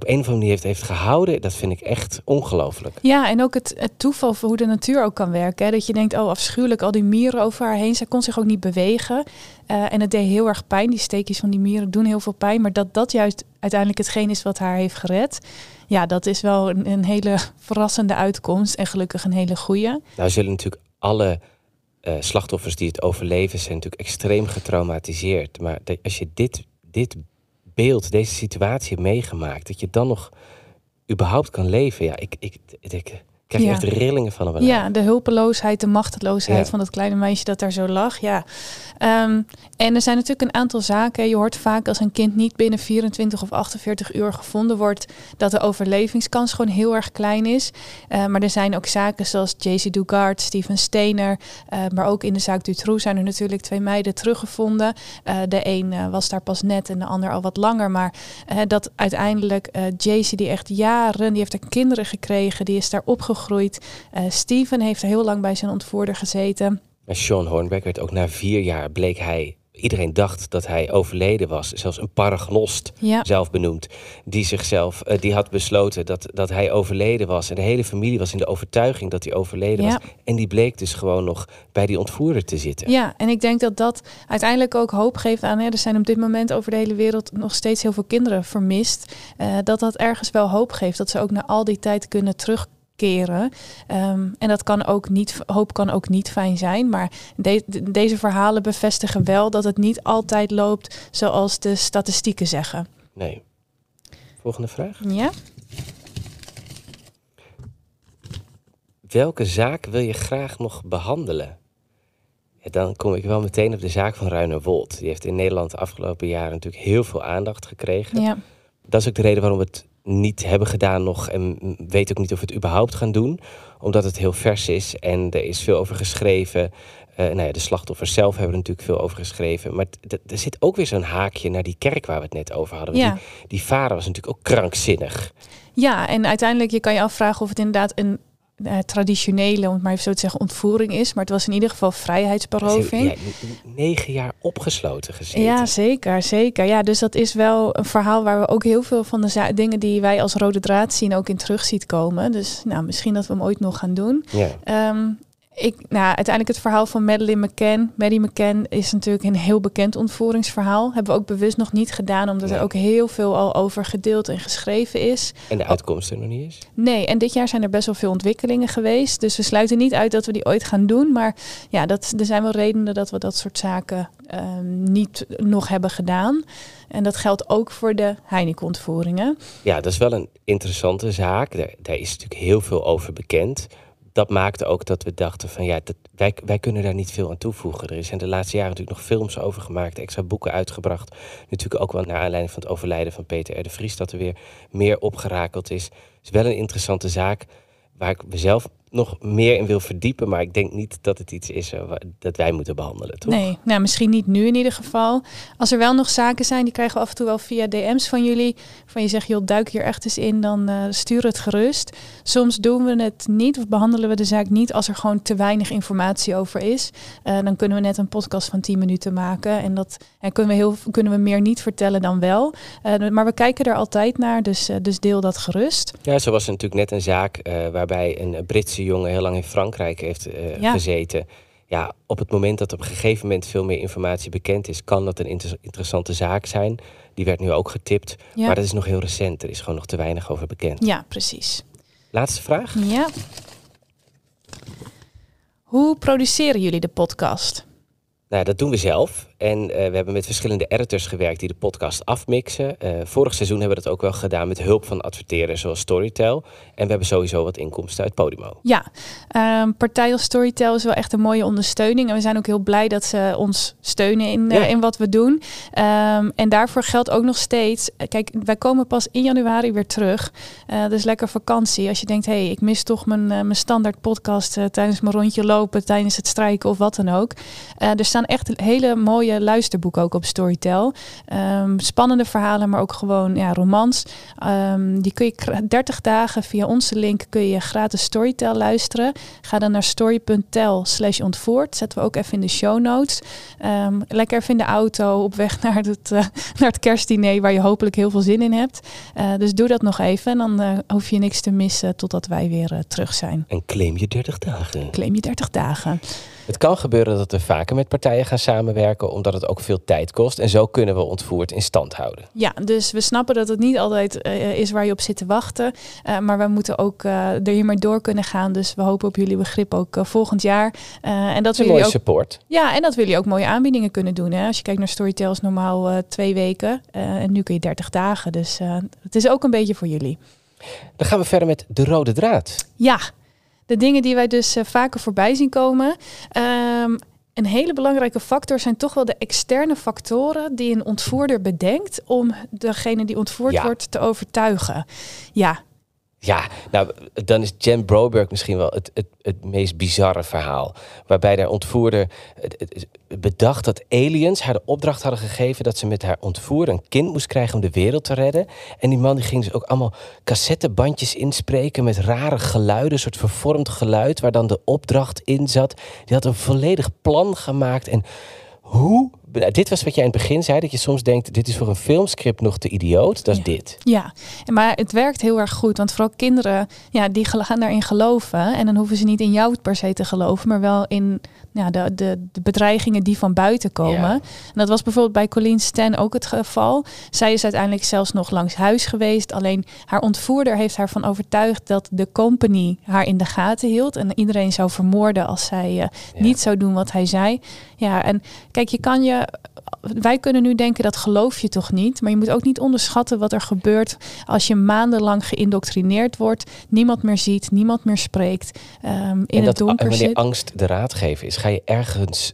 op een of andere manier heeft, heeft gehouden, dat vind ik echt ongelooflijk. Ja, en ook het, het toeval voor hoe de natuur ook kan werken. Hè? Dat je denkt, oh afschuwelijk, al die mieren over haar heen. Zij kon zich ook niet bewegen. Uh, en het deed heel erg pijn. Die steekjes van die mieren doen heel veel pijn. Maar dat dat juist uiteindelijk hetgeen is wat haar heeft gered. Ja, dat is wel een, een hele verrassende uitkomst. En gelukkig een hele goede. Nou zullen natuurlijk alle uh, slachtoffers die het overleven zijn natuurlijk extreem getraumatiseerd. Maar dat, als je dit, dit beeld, deze situatie meegemaakt, dat je dan nog überhaupt kan leven. Ja, ik, ik, ik krijg Ja. echt rillingen van. Ja, de hulpeloosheid, de machteloosheid Ja. van dat kleine meisje dat daar zo lag. Ja. Ehm, en er zijn natuurlijk een aantal zaken. Je hoort vaak als een kind niet binnen 24 of 48 uur gevonden wordt, dat de overlevingskans gewoon heel erg klein is. Eh, maar er zijn ook zaken zoals JC Dugard, Steven Stener, eh, maar ook in de zaak Dutroux zijn er natuurlijk twee meiden teruggevonden. Eh, de een was daar pas net en de ander al wat langer. Maar dat uiteindelijk JC die echt jaren, die heeft er kinderen gekregen, die is daar opgegroeid. Eh, Steven heeft heel lang bij zijn ontvoerder gezeten. En Sean Hornbeck werd ook na vier jaar bleek hij. Iedereen dacht dat hij overleden was. Zelfs een paragnost, Ja. zelf benoemd. Die zichzelf, eh, die had besloten dat, dat hij overleden was. En de hele familie was in de overtuiging dat hij overleden Ja. was. En die bleek dus gewoon nog bij die ontvoerder te zitten. Ja, en ik denk dat dat uiteindelijk ook hoop geeft aan. Hè, er zijn op dit moment over de hele wereld nog steeds heel veel kinderen vermist. eh, dat dat ergens wel hoop geeft. Dat ze ook na al die tijd kunnen terugkeren. Ehm, en dat kan ook niet, hoop kan ook niet fijn zijn. Maar de- de- deze verhalen bevestigen wel dat het niet altijd loopt zoals de statistieken zeggen. Nee. Volgende vraag. Ja? Welke zaak wil je graag nog behandelen? Ja, dan kom ik wel meteen op de zaak van Ruinerwold. Die heeft in Nederland de afgelopen jaren natuurlijk heel veel aandacht gekregen. Ja. Dat is ook de reden waarom we het niet hebben gedaan nog. En weet ook niet of we het überhaupt gaan doen. Omdat het heel vers is en er is veel over geschreven. Eh nou ja, de slachtoffers zelf hebben er natuurlijk veel over geschreven. Maar er zit ook weer zo'n haakje naar die kerk waar we het net over hadden. Ja. Die, die vader was natuurlijk ook krankzinnig. Ja, en uiteindelijk je kan je afvragen of het inderdaad een eh, traditionele, om het maar even zo te zeggen, ontvoering is. Maar het was in ieder geval vrijheidsberoving. Ja, negen jaar opgesloten gezeten. Ja, zeker, zeker. Ja, dus dat is wel een verhaal waar we ook heel veel van de dingen die wij als rode draad zien ook in terug ziet komen. Dus nou, misschien dat we hem ooit nog gaan doen. Ja. Ehm, ik, nou, uiteindelijk het verhaal van Madeleine McCann. Maddie McCann is natuurlijk een heel bekend ontvoeringsverhaal. Hebben we ook bewust nog niet gedaan, omdat Nee. er ook heel veel al over gedeeld en geschreven is. En de uitkomst er nog niet is. Nee, en dit jaar zijn er best wel veel ontwikkelingen geweest. Dus we sluiten niet uit dat we die ooit gaan doen. Maar ja, dat, er zijn wel redenen dat we dat soort zaken ehm, niet nog hebben gedaan. En dat geldt ook voor de Heineken-ontvoeringen. Ja, dat is wel een interessante zaak. Daar, daar is natuurlijk heel veel over bekend. Dat maakte ook dat we dachten van ja, wij, wij kunnen daar niet veel aan toevoegen. Er zijn de laatste jaren natuurlijk nog films over gemaakt, extra boeken uitgebracht. Natuurlijk ook wel naar aanleiding van het overlijden van Peter R. de Vries, dat er weer meer opgerakeld is. Het is wel een interessante zaak waar ik mezelf nog meer in wil verdiepen. Maar ik denk niet dat het iets is uh, dat wij moeten behandelen, toch? Nee, nou, misschien niet nu in ieder geval. Als er wel nog zaken zijn, die krijgen we af en toe wel via DM's van jullie. Van je zegt, joh, duik hier echt eens in, dan uh, stuur het gerust. Soms doen we het niet of behandelen we de zaak niet als er gewoon te weinig informatie over is. Uh, dan kunnen we net een podcast van 10 minuten maken. En dat en kunnen, we heel, kunnen we meer niet vertellen dan wel. maar we kijken er altijd naar, dus, dus deel dat gerust. Ja, zo was er natuurlijk net een zaak waarbij een Britse jongen heel lang in Frankrijk heeft uh, gezeten. Ja, op het moment dat op een gegeven moment veel meer informatie bekend is, kan dat een inter interessante zaak zijn. Die werd nu ook getipt, ja. maar dat is nog heel recent. Er is gewoon nog te weinig over bekend. Ja, precies. Laatste vraag. Ja. Hoe produceren jullie de podcast? Nou, dat doen we zelf. En uh, we hebben met verschillende editors gewerkt die de podcast afmixen. Uh, vorig seizoen hebben we dat ook wel gedaan met hulp van adverteren zoals Storytel. En we hebben sowieso wat inkomsten uit Podimo. Ja, um, partij als Storytel is wel echt een mooie ondersteuning. En we zijn ook heel blij dat ze ons steunen in, uh, in wat we doen. Um, en daarvoor geldt ook nog steeds... Kijk, wij komen pas in januari weer terug. dus lekker vakantie. Als je denkt, hé, hey, ik mis toch mijn, mijn standaard podcast... tijdens mijn rondje lopen, tijdens het strijken of wat dan ook. er staan echt hele mooie luisterboek ook op Storytel. Um, spannende verhalen, maar ook gewoon ja, romans. Um, die kun je 30 dagen via onze link kun je gratis Storytel luisteren. Ga dan naar story.tel slash ontvoerd. Zetten we ook even in de show notes. Um, lekker even in de auto op weg naar het, uh, naar het kerstdiner waar je hopelijk heel veel zin in hebt. Uh, dus doe dat nog even en dan uh, hoef je niks te missen totdat wij weer terug zijn. En claim je 30 dagen. Claim je 30 dagen. Het kan gebeuren dat we vaker met partijen gaan samenwerken, omdat het ook veel tijd kost. En zo kunnen we ontvoerd in stand houden. Ja, dus we snappen dat het niet altijd uh, is waar je op zit te wachten. Uh, maar we moeten ook uh, er hiermee door kunnen gaan. Dus we hopen op jullie begrip ook volgend jaar. en dat we jullie ook, support. Ja, en dat we jullie ook mooie aanbiedingen kunnen doen. Hè? Als je kijkt naar Storytel is normaal twee weken. en nu kun je 30 dagen. Dus het is ook een beetje voor jullie. Dan gaan we verder met de rode draad. Ja, de dingen die wij dus uh, vaker voorbij zien komen. Um, een hele belangrijke factor zijn toch wel de externe factoren die een ontvoerder bedenkt om degene die ontvoerd ja. wordt te overtuigen. Ja, ja, nou, dan is Jen Broberg misschien wel het, het, het meest bizarre verhaal. Waarbij de ontvoerder bedacht dat aliens haar de opdracht hadden gegeven dat ze met haar ontvoerder een kind moest krijgen om de wereld te redden. En die man die ging dus ook allemaal cassettebandjes inspreken met rare geluiden, een soort vervormd geluid waar dan de opdracht in zat. Die had een volledig plan gemaakt en hoe dit was wat jij in het begin zei, dat je soms denkt, dit is voor een filmscript nog te idioot. Dat is ja. dit. Ja, maar het werkt heel erg goed. Want vooral kinderen, ja, die gaan daarin geloven. En dan hoeven ze niet in jou per se te geloven, maar wel in ja, de, de, de bedreigingen die van buiten komen. Ja. En dat was bijvoorbeeld bij Colleen Stan ook het geval. Zij is uiteindelijk zelfs nog langs huis geweest. Alleen haar ontvoerder heeft haar van overtuigd dat de company haar in de gaten hield. En iedereen zou vermoorden als zij uh, ja. niet zou doen wat hij zei. Ja, en kijk, je kan je wij kunnen nu denken dat geloof je toch niet. Maar je moet ook niet onderschatten wat er gebeurt als je maandenlang geïndoctrineerd wordt. Niemand meer ziet, niemand meer spreekt. Um, in en het donker wanneer zit. angst de raadgever is, ga je ergens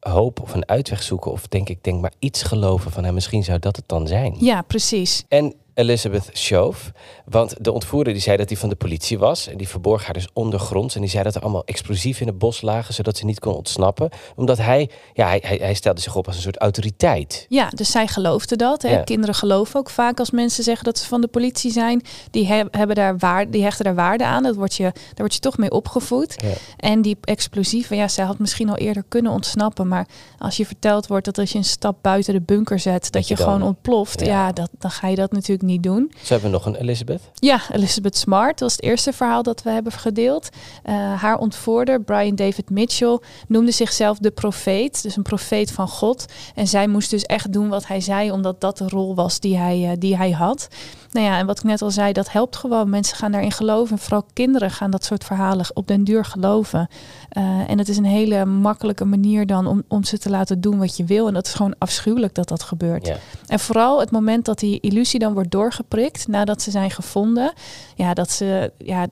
hoop of een uitweg zoeken. Of denk ik, denk maar iets geloven van nou, misschien zou dat het dan zijn. Ja, precies. En Elizabeth Shove. Want de ontvoerder die zei dat hij van de politie was. En die verborg haar dus ondergronds. En die zei dat er allemaal explosieven in het bos lagen, zodat ze niet kon ontsnappen. Omdat hij, ja, hij, hij, stelde zich op als een soort autoriteit. Ja, dus zij geloofde dat. Hè? Ja. Kinderen geloven ook vaak als mensen zeggen dat ze van de politie zijn. Die, he hebben daar waarde, die hechten daar waarde aan. Dat word je, daar word je toch mee opgevoed. Ja. En die explosieven, ja, zij had misschien al eerder kunnen ontsnappen. Maar als je verteld wordt dat als je een stap buiten de bunker zet, dat, Dat je, je dan- gewoon ontploft. ja. Ja, dat, dan ga je dat natuurlijk niet doen. Zo hebben nog een Elizabeth. Ja, Elizabeth Smart dat was het eerste verhaal dat we hebben gedeeld. Uh, haar ontvoerder, Brian David Mitchell, noemde zichzelf de profeet, dus een profeet van God. En zij moest dus echt doen wat hij zei, omdat dat de rol was die hij, uh, die hij had. Nou ja, en wat ik net al zei, dat helpt gewoon. Mensen gaan daarin geloven. En vooral kinderen gaan dat soort verhalen op den duur geloven. Uh, en het is een hele makkelijke manier dan om, om ze te laten doen wat je wil. En dat is gewoon afschuwelijk dat dat gebeurt. Ja. En vooral het moment dat die illusie dan wordt doorgeprikt nadat ze zijn gevonden. Ja, dat ze. Ja,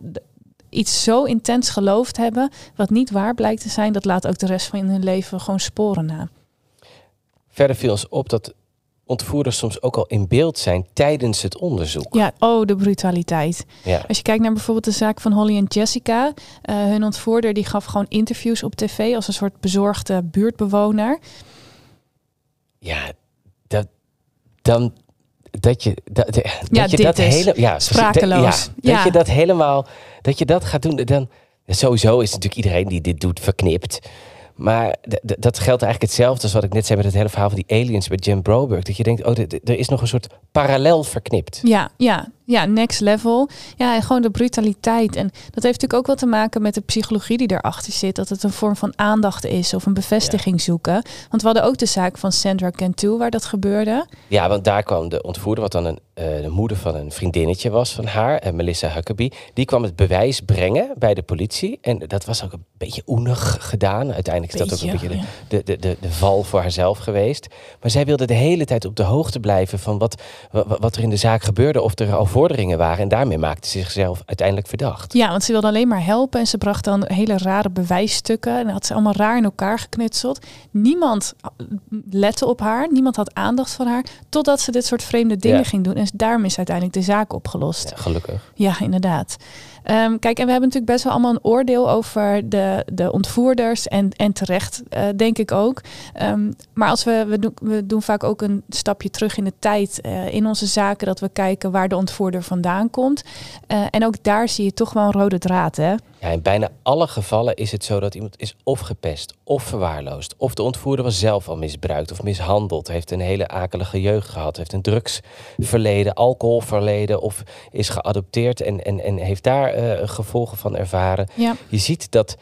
iets zo intens geloofd hebben, wat niet waar blijkt te zijn, dat laat ook de rest van hun leven gewoon sporen na. Verder viel ons op dat ontvoerders soms ook al in beeld zijn tijdens het onderzoek. Ja, oh, de brutaliteit. Ja. Als je kijkt naar bijvoorbeeld de zaak van Holly en Jessica, uh, hun ontvoerder die gaf gewoon interviews op tv als een soort bezorgde buurtbewoner. Ja, dat dan dat je dat, dat ja, je dat hele ja sprakeloos. Ja, Ja. dat je dat helemaal dat je dat gaat doen dan sowieso is natuurlijk iedereen die dit doet verknipt. Maar dat geldt eigenlijk hetzelfde als wat ik net zei met het hele verhaal van die aliens bij Jim Broberg. Dat je denkt, oh, er is nog een soort parallel verknipt. Ja, ja, ja, next level. Ja, en gewoon de brutaliteit. En dat heeft natuurlijk ook wel te maken met de psychologie die erachter zit. Dat het een vorm van aandacht is of een bevestiging zoeken. Want we hadden ook de zaak van Sandra Cantu waar dat gebeurde. Ja, want daar kwam de ontvoerder, wat dan een, eh, de moeder van een vriendinnetje was van haar, en Melissa Huckabee. Die kwam het bewijs brengen bij de politie. En dat was ook een beetje oenig gedaan. Uiteindelijk is dat ook een Beetje, de, de, de, de, val voor haarzelf geweest. Maar zij wilde de hele tijd op de hoogte blijven van wat, wa- wat er in de zaak gebeurde. Of er al vorderingen waren. En daarmee maakte ze zichzelf uiteindelijk verdacht. Ja, want ze wilde alleen maar helpen en ze bracht dan hele rare bewijsstukken. En had ze allemaal raar in elkaar geknutseld. Niemand lette op haar, niemand had aandacht van haar. Totdat ze dit soort vreemde dingen Ja. ging doen. En daarom is uiteindelijk de zaak opgelost. Ja, gelukkig. Ja, inderdaad. Ehm, kijk, en we hebben natuurlijk best wel allemaal een oordeel over de, de ontvoerders. En, en terecht, eh, denk ik ook. Ehm, maar als we, we, doen, we doen vaak ook een stapje terug in de tijd eh, in onze zaken. Dat we kijken waar de ontvoerder vandaan komt. Eh, en ook daar zie je toch wel een rode draad, hè? Ja, in bijna alle gevallen is het zo dat iemand is of gepest of verwaarloosd. Of de ontvoerder was zelf al misbruikt of mishandeld. Heeft een hele akelige jeugd gehad. Heeft een drugsverleden, alcoholverleden of is geadopteerd en, en, en heeft daar eh, gevolgen van ervaren. Ja. Je ziet dat, dat-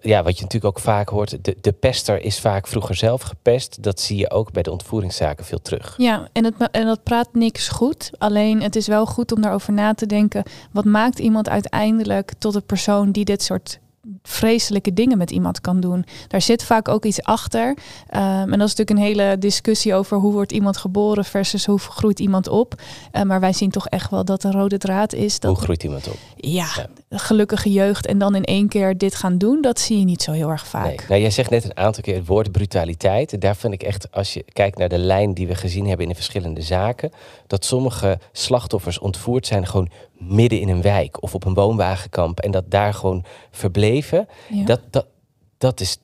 ja, wat je natuurlijk ook vaak hoort, de, de pester is vaak vroeger zelf gepest. Dat zie je ook bij de ontvoeringszaken veel terug. Ja, en, het, en dat praat niks goed. Alleen het is wel goed om daarover na te denken. Wat maakt iemand uiteindelijk tot een persoon die dit soort vreselijke dingen met iemand kan doen? Daar zit vaak ook iets achter. Ehm, en dat is natuurlijk een hele discussie over hoe wordt iemand geboren versus hoe groeit iemand op. Eh, maar wij zien toch echt wel dat de rode draad is. Dat, Hoe groeit iemand op? Ja, Ja. gelukkige jeugd en dan in één keer dit gaan doen, dat zie je niet zo heel erg vaak. Nee. Nou, jij zegt net een aantal keer het woord brutaliteit. Daar vind ik echt, als je kijkt naar de lijn die we gezien hebben in de verschillende zaken, dat sommige slachtoffers ontvoerd zijn gewoon midden in een wijk of op een woonwagenkamp en dat daar gewoon verbleven. Ja. Dat, dat, dat is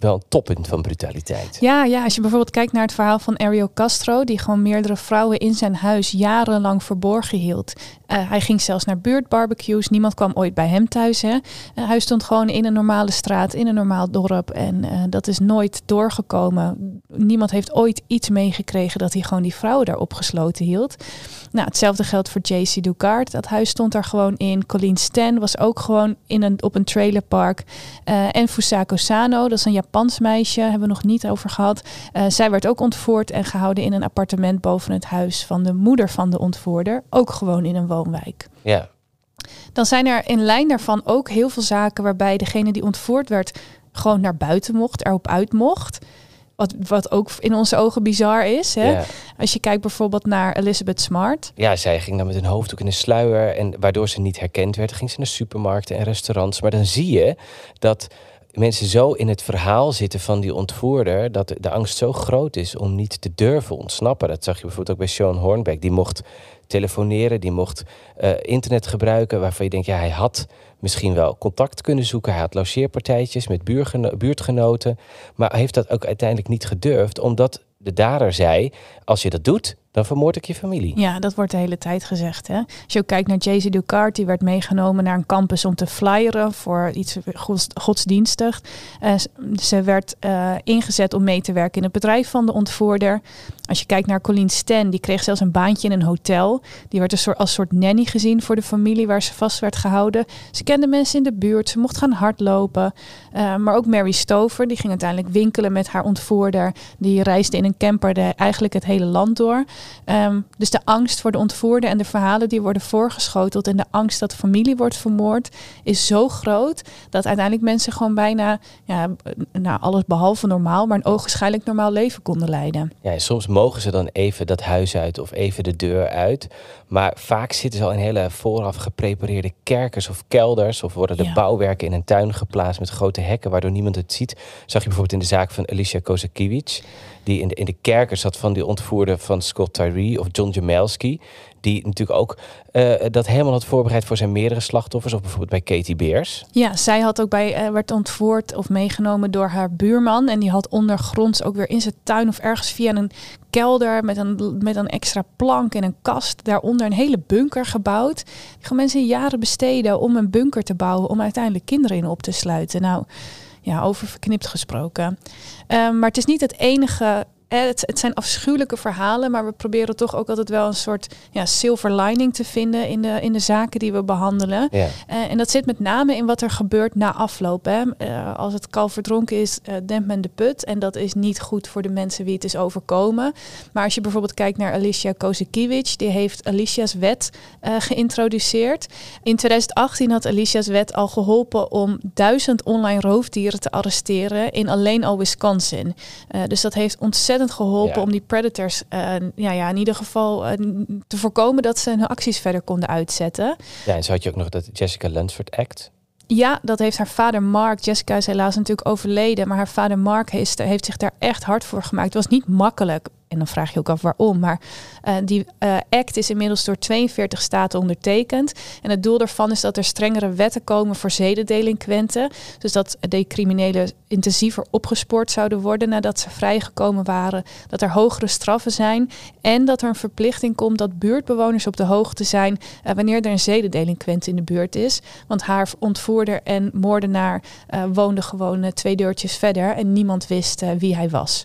wel een toppunt van brutaliteit. Ja, ja, als je bijvoorbeeld kijkt naar het verhaal van Ariel Castro, die gewoon meerdere vrouwen in zijn huis jarenlang verborgen hield. Eh, hij ging zelfs naar buurtbarbecues. Niemand kwam ooit bij hem thuis. Hè. Eh, hij stond gewoon in een normale straat, in een normaal dorp. En eh, dat is nooit doorgekomen. Niemand heeft ooit iets meegekregen dat hij gewoon die vrouwen daar opgesloten hield. Nou, hetzelfde geldt voor JC Ducard. Dat huis stond daar gewoon in. Colleen Stan was ook gewoon in een, op een trailerpark. Eh, en Fusako Sano, dat is een Japans meisje, hebben we nog niet over gehad. Eh, zij werd ook ontvoerd en gehouden in een appartement boven het huis van de moeder van de ontvoerder. Ook gewoon in een woonwijk. Ja, Dan zijn er in lijn daarvan ook heel veel zaken waarbij degene die ontvoerd werd gewoon naar buiten mocht, erop uit mocht. Wat, wat ook in onze ogen bizar is. Hè? ja. Als je kijkt bijvoorbeeld naar Elizabeth Smart. ja, zij ging dan met een hoofddoek in een sluier en waardoor ze niet herkend werd, ging ze naar supermarkten en restaurants. Maar dan zie je dat mensen zo in het verhaal zitten van die ontvoerder, dat de, angst zo groot is om niet te durven ontsnappen. Dat zag je bijvoorbeeld ook bij Sean Hornbeck. Die mocht telefoneren, die mocht eh, internet gebruiken, waarvan je denkt, ja, hij had misschien wel contact kunnen zoeken. Hij had logeerpartijtjes met buurtgenoten, maar heeft dat ook uiteindelijk niet gedurfd, omdat de dader zei, als je dat doet, dan vermoord ik je familie. Ja, dat wordt de hele tijd gezegd. Hè? Als je ook kijkt naar Jay-Z die werd meegenomen naar een campus om te flyeren voor iets gods- godsdienstig. Eh, ze werd eh, ingezet om mee te werken in het bedrijf van de ontvoerder. Als je kijkt naar Colleen Stan, die kreeg zelfs een baantje in een hotel. Die werd een soort, als soort nanny gezien voor de familie waar ze vast werd gehouden. Ze kende mensen in de buurt, ze mocht gaan hardlopen. Eh, maar ook Mary Stover, die ging uiteindelijk winkelen met haar ontvoerder. Die reisde in een camper de, eigenlijk het hele land door. Ehm, dus de angst voor de ontvoerder en de verhalen die worden voorgeschoteld en de angst dat familie wordt vermoord is zo groot dat uiteindelijk mensen gewoon bijna ja, nou, alles behalve normaal, maar een ogenschijnlijk normaal leven konden leiden. Ja, en soms mogen ze dan even dat huis uit of even de deur uit. Maar vaak zitten ze al in hele vooraf geprepareerde kerkers of kelders. Of worden de Ja. bouwwerken in een tuin geplaatst met grote hekken waardoor niemand het ziet. Zag je bijvoorbeeld in de zaak van Alicia Kozakiewicz. Die in de, in de kerker zat van die ontvoerde van Scott Tyree of John Jamelski. Die natuurlijk ook eh, dat helemaal had voorbereid voor zijn meerdere slachtoffers. Of bijvoorbeeld bij Katie Beers. Ja, zij had ook bij, eh, werd ontvoerd of meegenomen door haar buurman. En die had ondergronds ook weer in zijn tuin of ergens via een kelder met een, met een extra plank en een kast. Daaronder een hele bunker gebouwd. Die gaan mensen jaren besteden om een bunker te bouwen. Om uiteindelijk kinderen in op te sluiten. Nou, ja, over verknipt gesproken. Eh, maar het is niet het enige. Eh, Het, het zijn afschuwelijke verhalen, maar we proberen toch ook altijd wel een soort ja, silver lining te vinden in de, in de zaken die we behandelen. Ja. Eh, en dat zit met name in wat er gebeurt na afloop. Hè. Eh, als het kalf verdronken is, dempt men de put. En dat is niet goed voor de mensen wie het is overkomen. Maar als je bijvoorbeeld kijkt naar Alicia Kozakiewicz, die heeft Alicia's wet geïntroduceerd. In 2018 had Alicia's wet al geholpen om duizend online roofdieren te arresteren in alleen al Wisconsin. Dus dat heeft ontzettend geholpen Ja. om die predators eh, ja, ja, in ieder geval eh, te voorkomen dat ze hun acties verder konden uitzetten. ja, en zo had je ook nog dat Jessica Lunsford Act. Ja, dat heeft haar vader Mark. Jessica is helaas natuurlijk overleden. Maar haar vader Mark heeft, heeft zich daar echt hard voor gemaakt. Het was niet makkelijk. En dan vraag je ook af waarom. Maar eh, die eh, act is inmiddels door 42 staten ondertekend. En het doel daarvan is dat er strengere wetten komen voor zedendelinquenten. Dus dat de criminelen intensiever opgespoord zouden worden nadat ze vrijgekomen waren. Dat er hogere straffen zijn. En dat er een verplichting komt dat buurtbewoners op de hoogte zijn eh, wanneer er een zedendelinquent in de buurt is. Want haar ontvoerder en moordenaar woonden gewoon twee deurtjes verder en niemand wist wie hij was.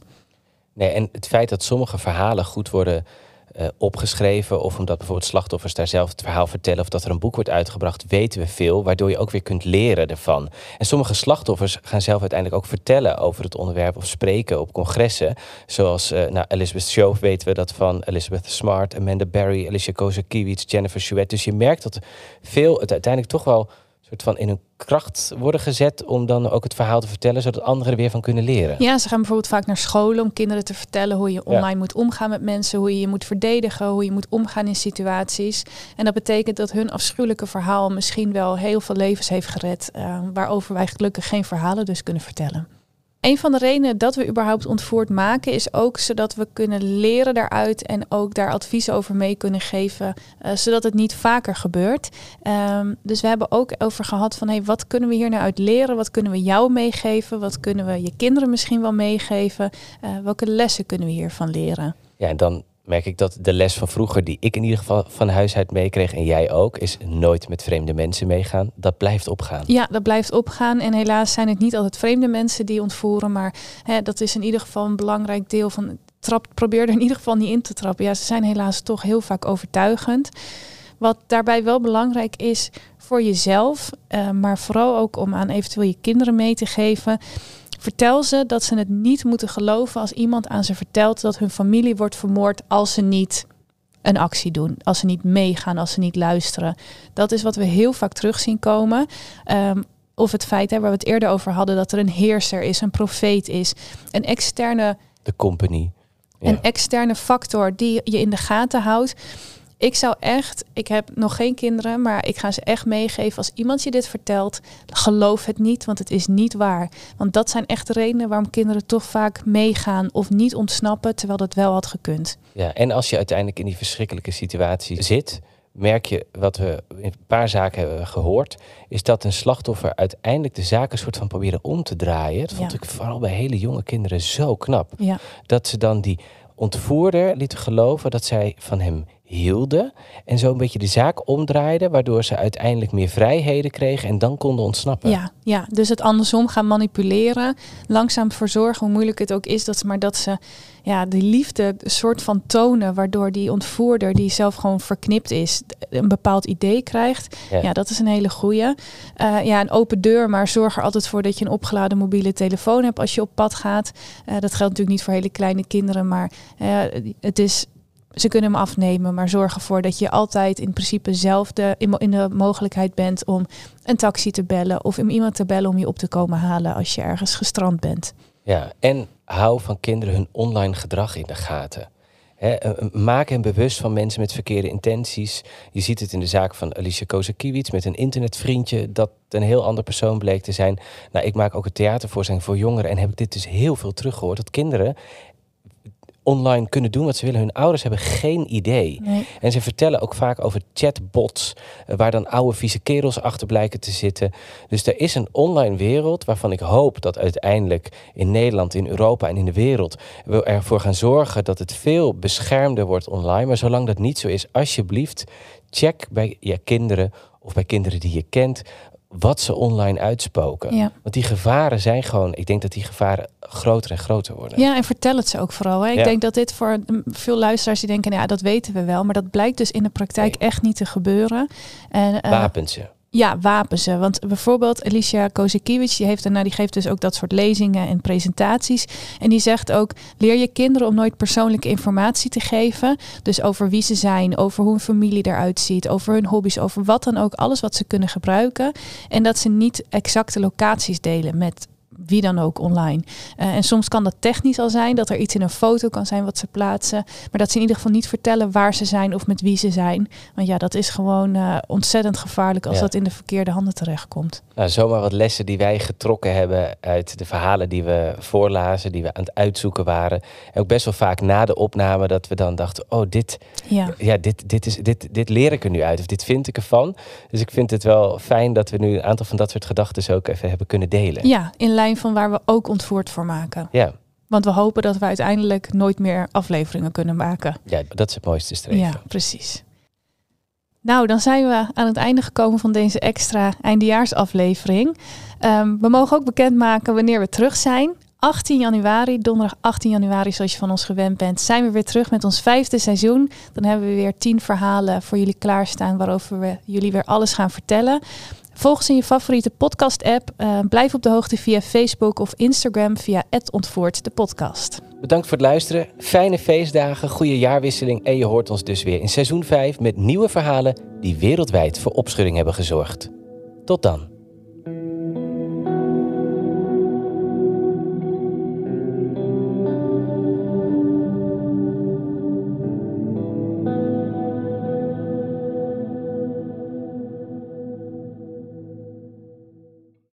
Nee, en het feit dat sommige verhalen goed worden eh, opgeschreven, of omdat bijvoorbeeld slachtoffers daar zelf het verhaal vertellen, of dat er een boek wordt uitgebracht, weten we veel, waardoor je ook weer kunt leren ervan. En sommige slachtoffers gaan zelf uiteindelijk ook vertellen over het onderwerp of spreken op congressen. Zoals eh nou, Elizabeth Shove weten we dat van, Elizabeth Smart, Amanda Barry, Alicia Kozakiewicz, Jennifer Chouet. Dus je merkt dat veel het uiteindelijk toch wel soort van in hun kracht worden gezet om dan ook het verhaal te vertellen, zodat anderen er weer van kunnen leren. Ja, ze gaan bijvoorbeeld vaak naar scholen om kinderen te vertellen hoe je online moet omgaan met mensen, hoe je je moet verdedigen, hoe je moet omgaan in situaties. En dat betekent dat hun afschuwelijke verhaal misschien wel heel veel levens heeft gered, eh, waarover wij gelukkig geen verhalen dus kunnen vertellen. Een van de redenen dat we überhaupt ontvoerd maken is ook zodat we kunnen leren daaruit en ook daar advies over mee kunnen geven, eh, zodat het niet vaker gebeurt. Ehm, dus we hebben ook over gehad van hey, wat kunnen we hier nou uit leren? Wat kunnen we jou meegeven? Wat kunnen we je kinderen misschien wel meegeven? Eh, welke lessen kunnen we hiervan leren? Ja, en dan merk ik dat de les van vroeger, die ik in ieder geval van huis uit meekreeg en jij ook, is nooit met vreemde mensen meegaan. Dat blijft opgaan. Ja, dat blijft opgaan. En helaas zijn het niet altijd vreemde mensen die ontvoeren. Maar hè, dat is in ieder geval een belangrijk deel van. Trap, probeer er in ieder geval niet in te trappen. Ja, ze zijn helaas toch heel vaak overtuigend. Wat daarbij wel belangrijk is voor jezelf, eh, maar vooral ook om aan eventueel je kinderen mee te geven. Vertel ze dat ze het niet moeten geloven als iemand aan ze vertelt dat hun familie wordt vermoord als ze niet een actie doen, als ze niet meegaan, als ze niet luisteren. Dat is wat we heel vaak terug zien komen. Ehm, of het feit hè, waar we het eerder over hadden, dat er een heerser is, een profeet is, een externe, De company. Ja. een externe factor die je in de gaten houdt. Ik zou echt, ik heb nog geen kinderen, maar ik ga ze echt meegeven. Als iemand je dit vertelt, geloof het niet, want het is niet waar. Want dat zijn echt de redenen waarom kinderen toch vaak meegaan of niet ontsnappen, terwijl dat wel had gekund. Ja, en als je uiteindelijk in die verschrikkelijke situatie zit, merk je wat we in een paar zaken hebben gehoord, is dat een slachtoffer uiteindelijk de zaken soort van proberen om te draaien. Dat vond Ja. ik vooral bij hele jonge kinderen zo knap. Ja. Dat ze dan die ontvoerder lieten geloven dat zij van hem hielden en zo een beetje de zaak omdraaiden, waardoor ze uiteindelijk meer vrijheden kregen en dan konden ontsnappen. Ja, ja, dus het andersom gaan manipuleren. Langzaam verzorgen, hoe moeilijk het ook is. Dat ze, maar dat ze ja, die liefde soort van tonen. Waardoor die ontvoerder, die zelf gewoon verknipt is, een bepaald idee krijgt. Ja. Ja, dat is een hele goeie. Eh, ja, een open deur, maar zorg er altijd voor dat je een opgeladen mobiele telefoon hebt als je op pad gaat. Eh, dat geldt natuurlijk niet voor hele kleine kinderen, maar eh, het is ze kunnen hem afnemen, maar zorg ervoor dat je altijd in principe zelf de, in, de mogelijkheid bent om een taxi te bellen of om iemand te bellen om je op te komen halen als je ergens gestrand bent. Ja, en hou van kinderen hun online gedrag in de gaten. He, maak hen bewust van mensen met verkeerde intenties. Je ziet het in de zaak van Alicia Kozakiewicz met een internetvriendje dat een heel ander persoon bleek te zijn. Nou, ik maak ook een theatervoorstelling voor jongeren en heb ik dit dus heel veel teruggehoord. Dat kinderen online kunnen doen wat ze willen. Hun ouders hebben geen idee. En ze vertellen ook vaak over chatbots, eh, waar dan oude vieze kerels achter blijken te zitten. Dus er is een online wereld waarvan ik hoop dat uiteindelijk in Nederland, in Europa en in de wereld we ervoor gaan zorgen dat het veel beschermder wordt online. Maar zolang dat niet zo is, alsjeblieft, check bij je kinderen of bij kinderen die je kent wat ze online uitspoken. Want die gevaren zijn gewoon, ik denk dat die gevaren groter en groter worden. Ja, en vertel het ze ook vooral. Hè. Ik denk dat dit voor veel luisteraars die denken, nou ja, dat weten we wel, maar dat blijkt dus in de praktijk echt niet te gebeuren. En, uh, Wapens, ja, wapensen. Want bijvoorbeeld Alicia Kozekiewicz, die, heeft, nou, die geeft dus ook dat soort lezingen en presentaties. En die zegt ook, leer je kinderen om nooit persoonlijke informatie te geven. Dus over wie ze zijn, over hoe hun familie eruit ziet, over hun hobby's, over wat dan ook. Alles wat ze kunnen gebruiken. En dat ze niet exacte locaties delen met wie dan ook online. Uh, en soms kan dat technisch al zijn, dat er iets in een foto kan zijn wat ze plaatsen. Maar dat ze in ieder geval niet vertellen waar ze zijn of met wie ze zijn. Want ja, dat is gewoon uh, ontzettend gevaarlijk als dat in de verkeerde handen terechtkomt. Nou, zomaar wat lessen die wij getrokken hebben uit de verhalen die we voorlazen, die we aan het uitzoeken waren. En ook best wel vaak na de opname dat we dan dachten, oh dit, ja. Ja, dit, dit, is, dit, dit leer ik er nu uit of dit vind ik ervan. Dus ik vind het wel fijn dat we nu een aantal van dat soort gedachten ook even hebben kunnen delen. Ja, in lijn van waar we ook ontvoerd voor maken. Ja. Want we hopen dat we uiteindelijk nooit meer afleveringen kunnen maken. Ja, dat is het mooiste streven. Ja, precies. Nou, dan zijn we aan het einde gekomen van deze extra eindejaarsaflevering. Um, we mogen ook bekendmaken wanneer we terug zijn. 18 januari, donderdag 18 januari, zoals je van ons gewend bent, zijn we weer terug met ons vijfde seizoen. Dan hebben we weer tien verhalen voor jullie klaarstaan waarover we jullie weer alles gaan vertellen. Volg ons in je favoriete podcast-app. Uh, blijf op de hoogte via Facebook of Instagram via Ontvoert de podcast. Bedankt voor het luisteren. Fijne feestdagen, goede jaarwisseling en je hoort ons dus weer in seizoen 5 met nieuwe verhalen die wereldwijd voor opschudding hebben gezorgd. Tot dan.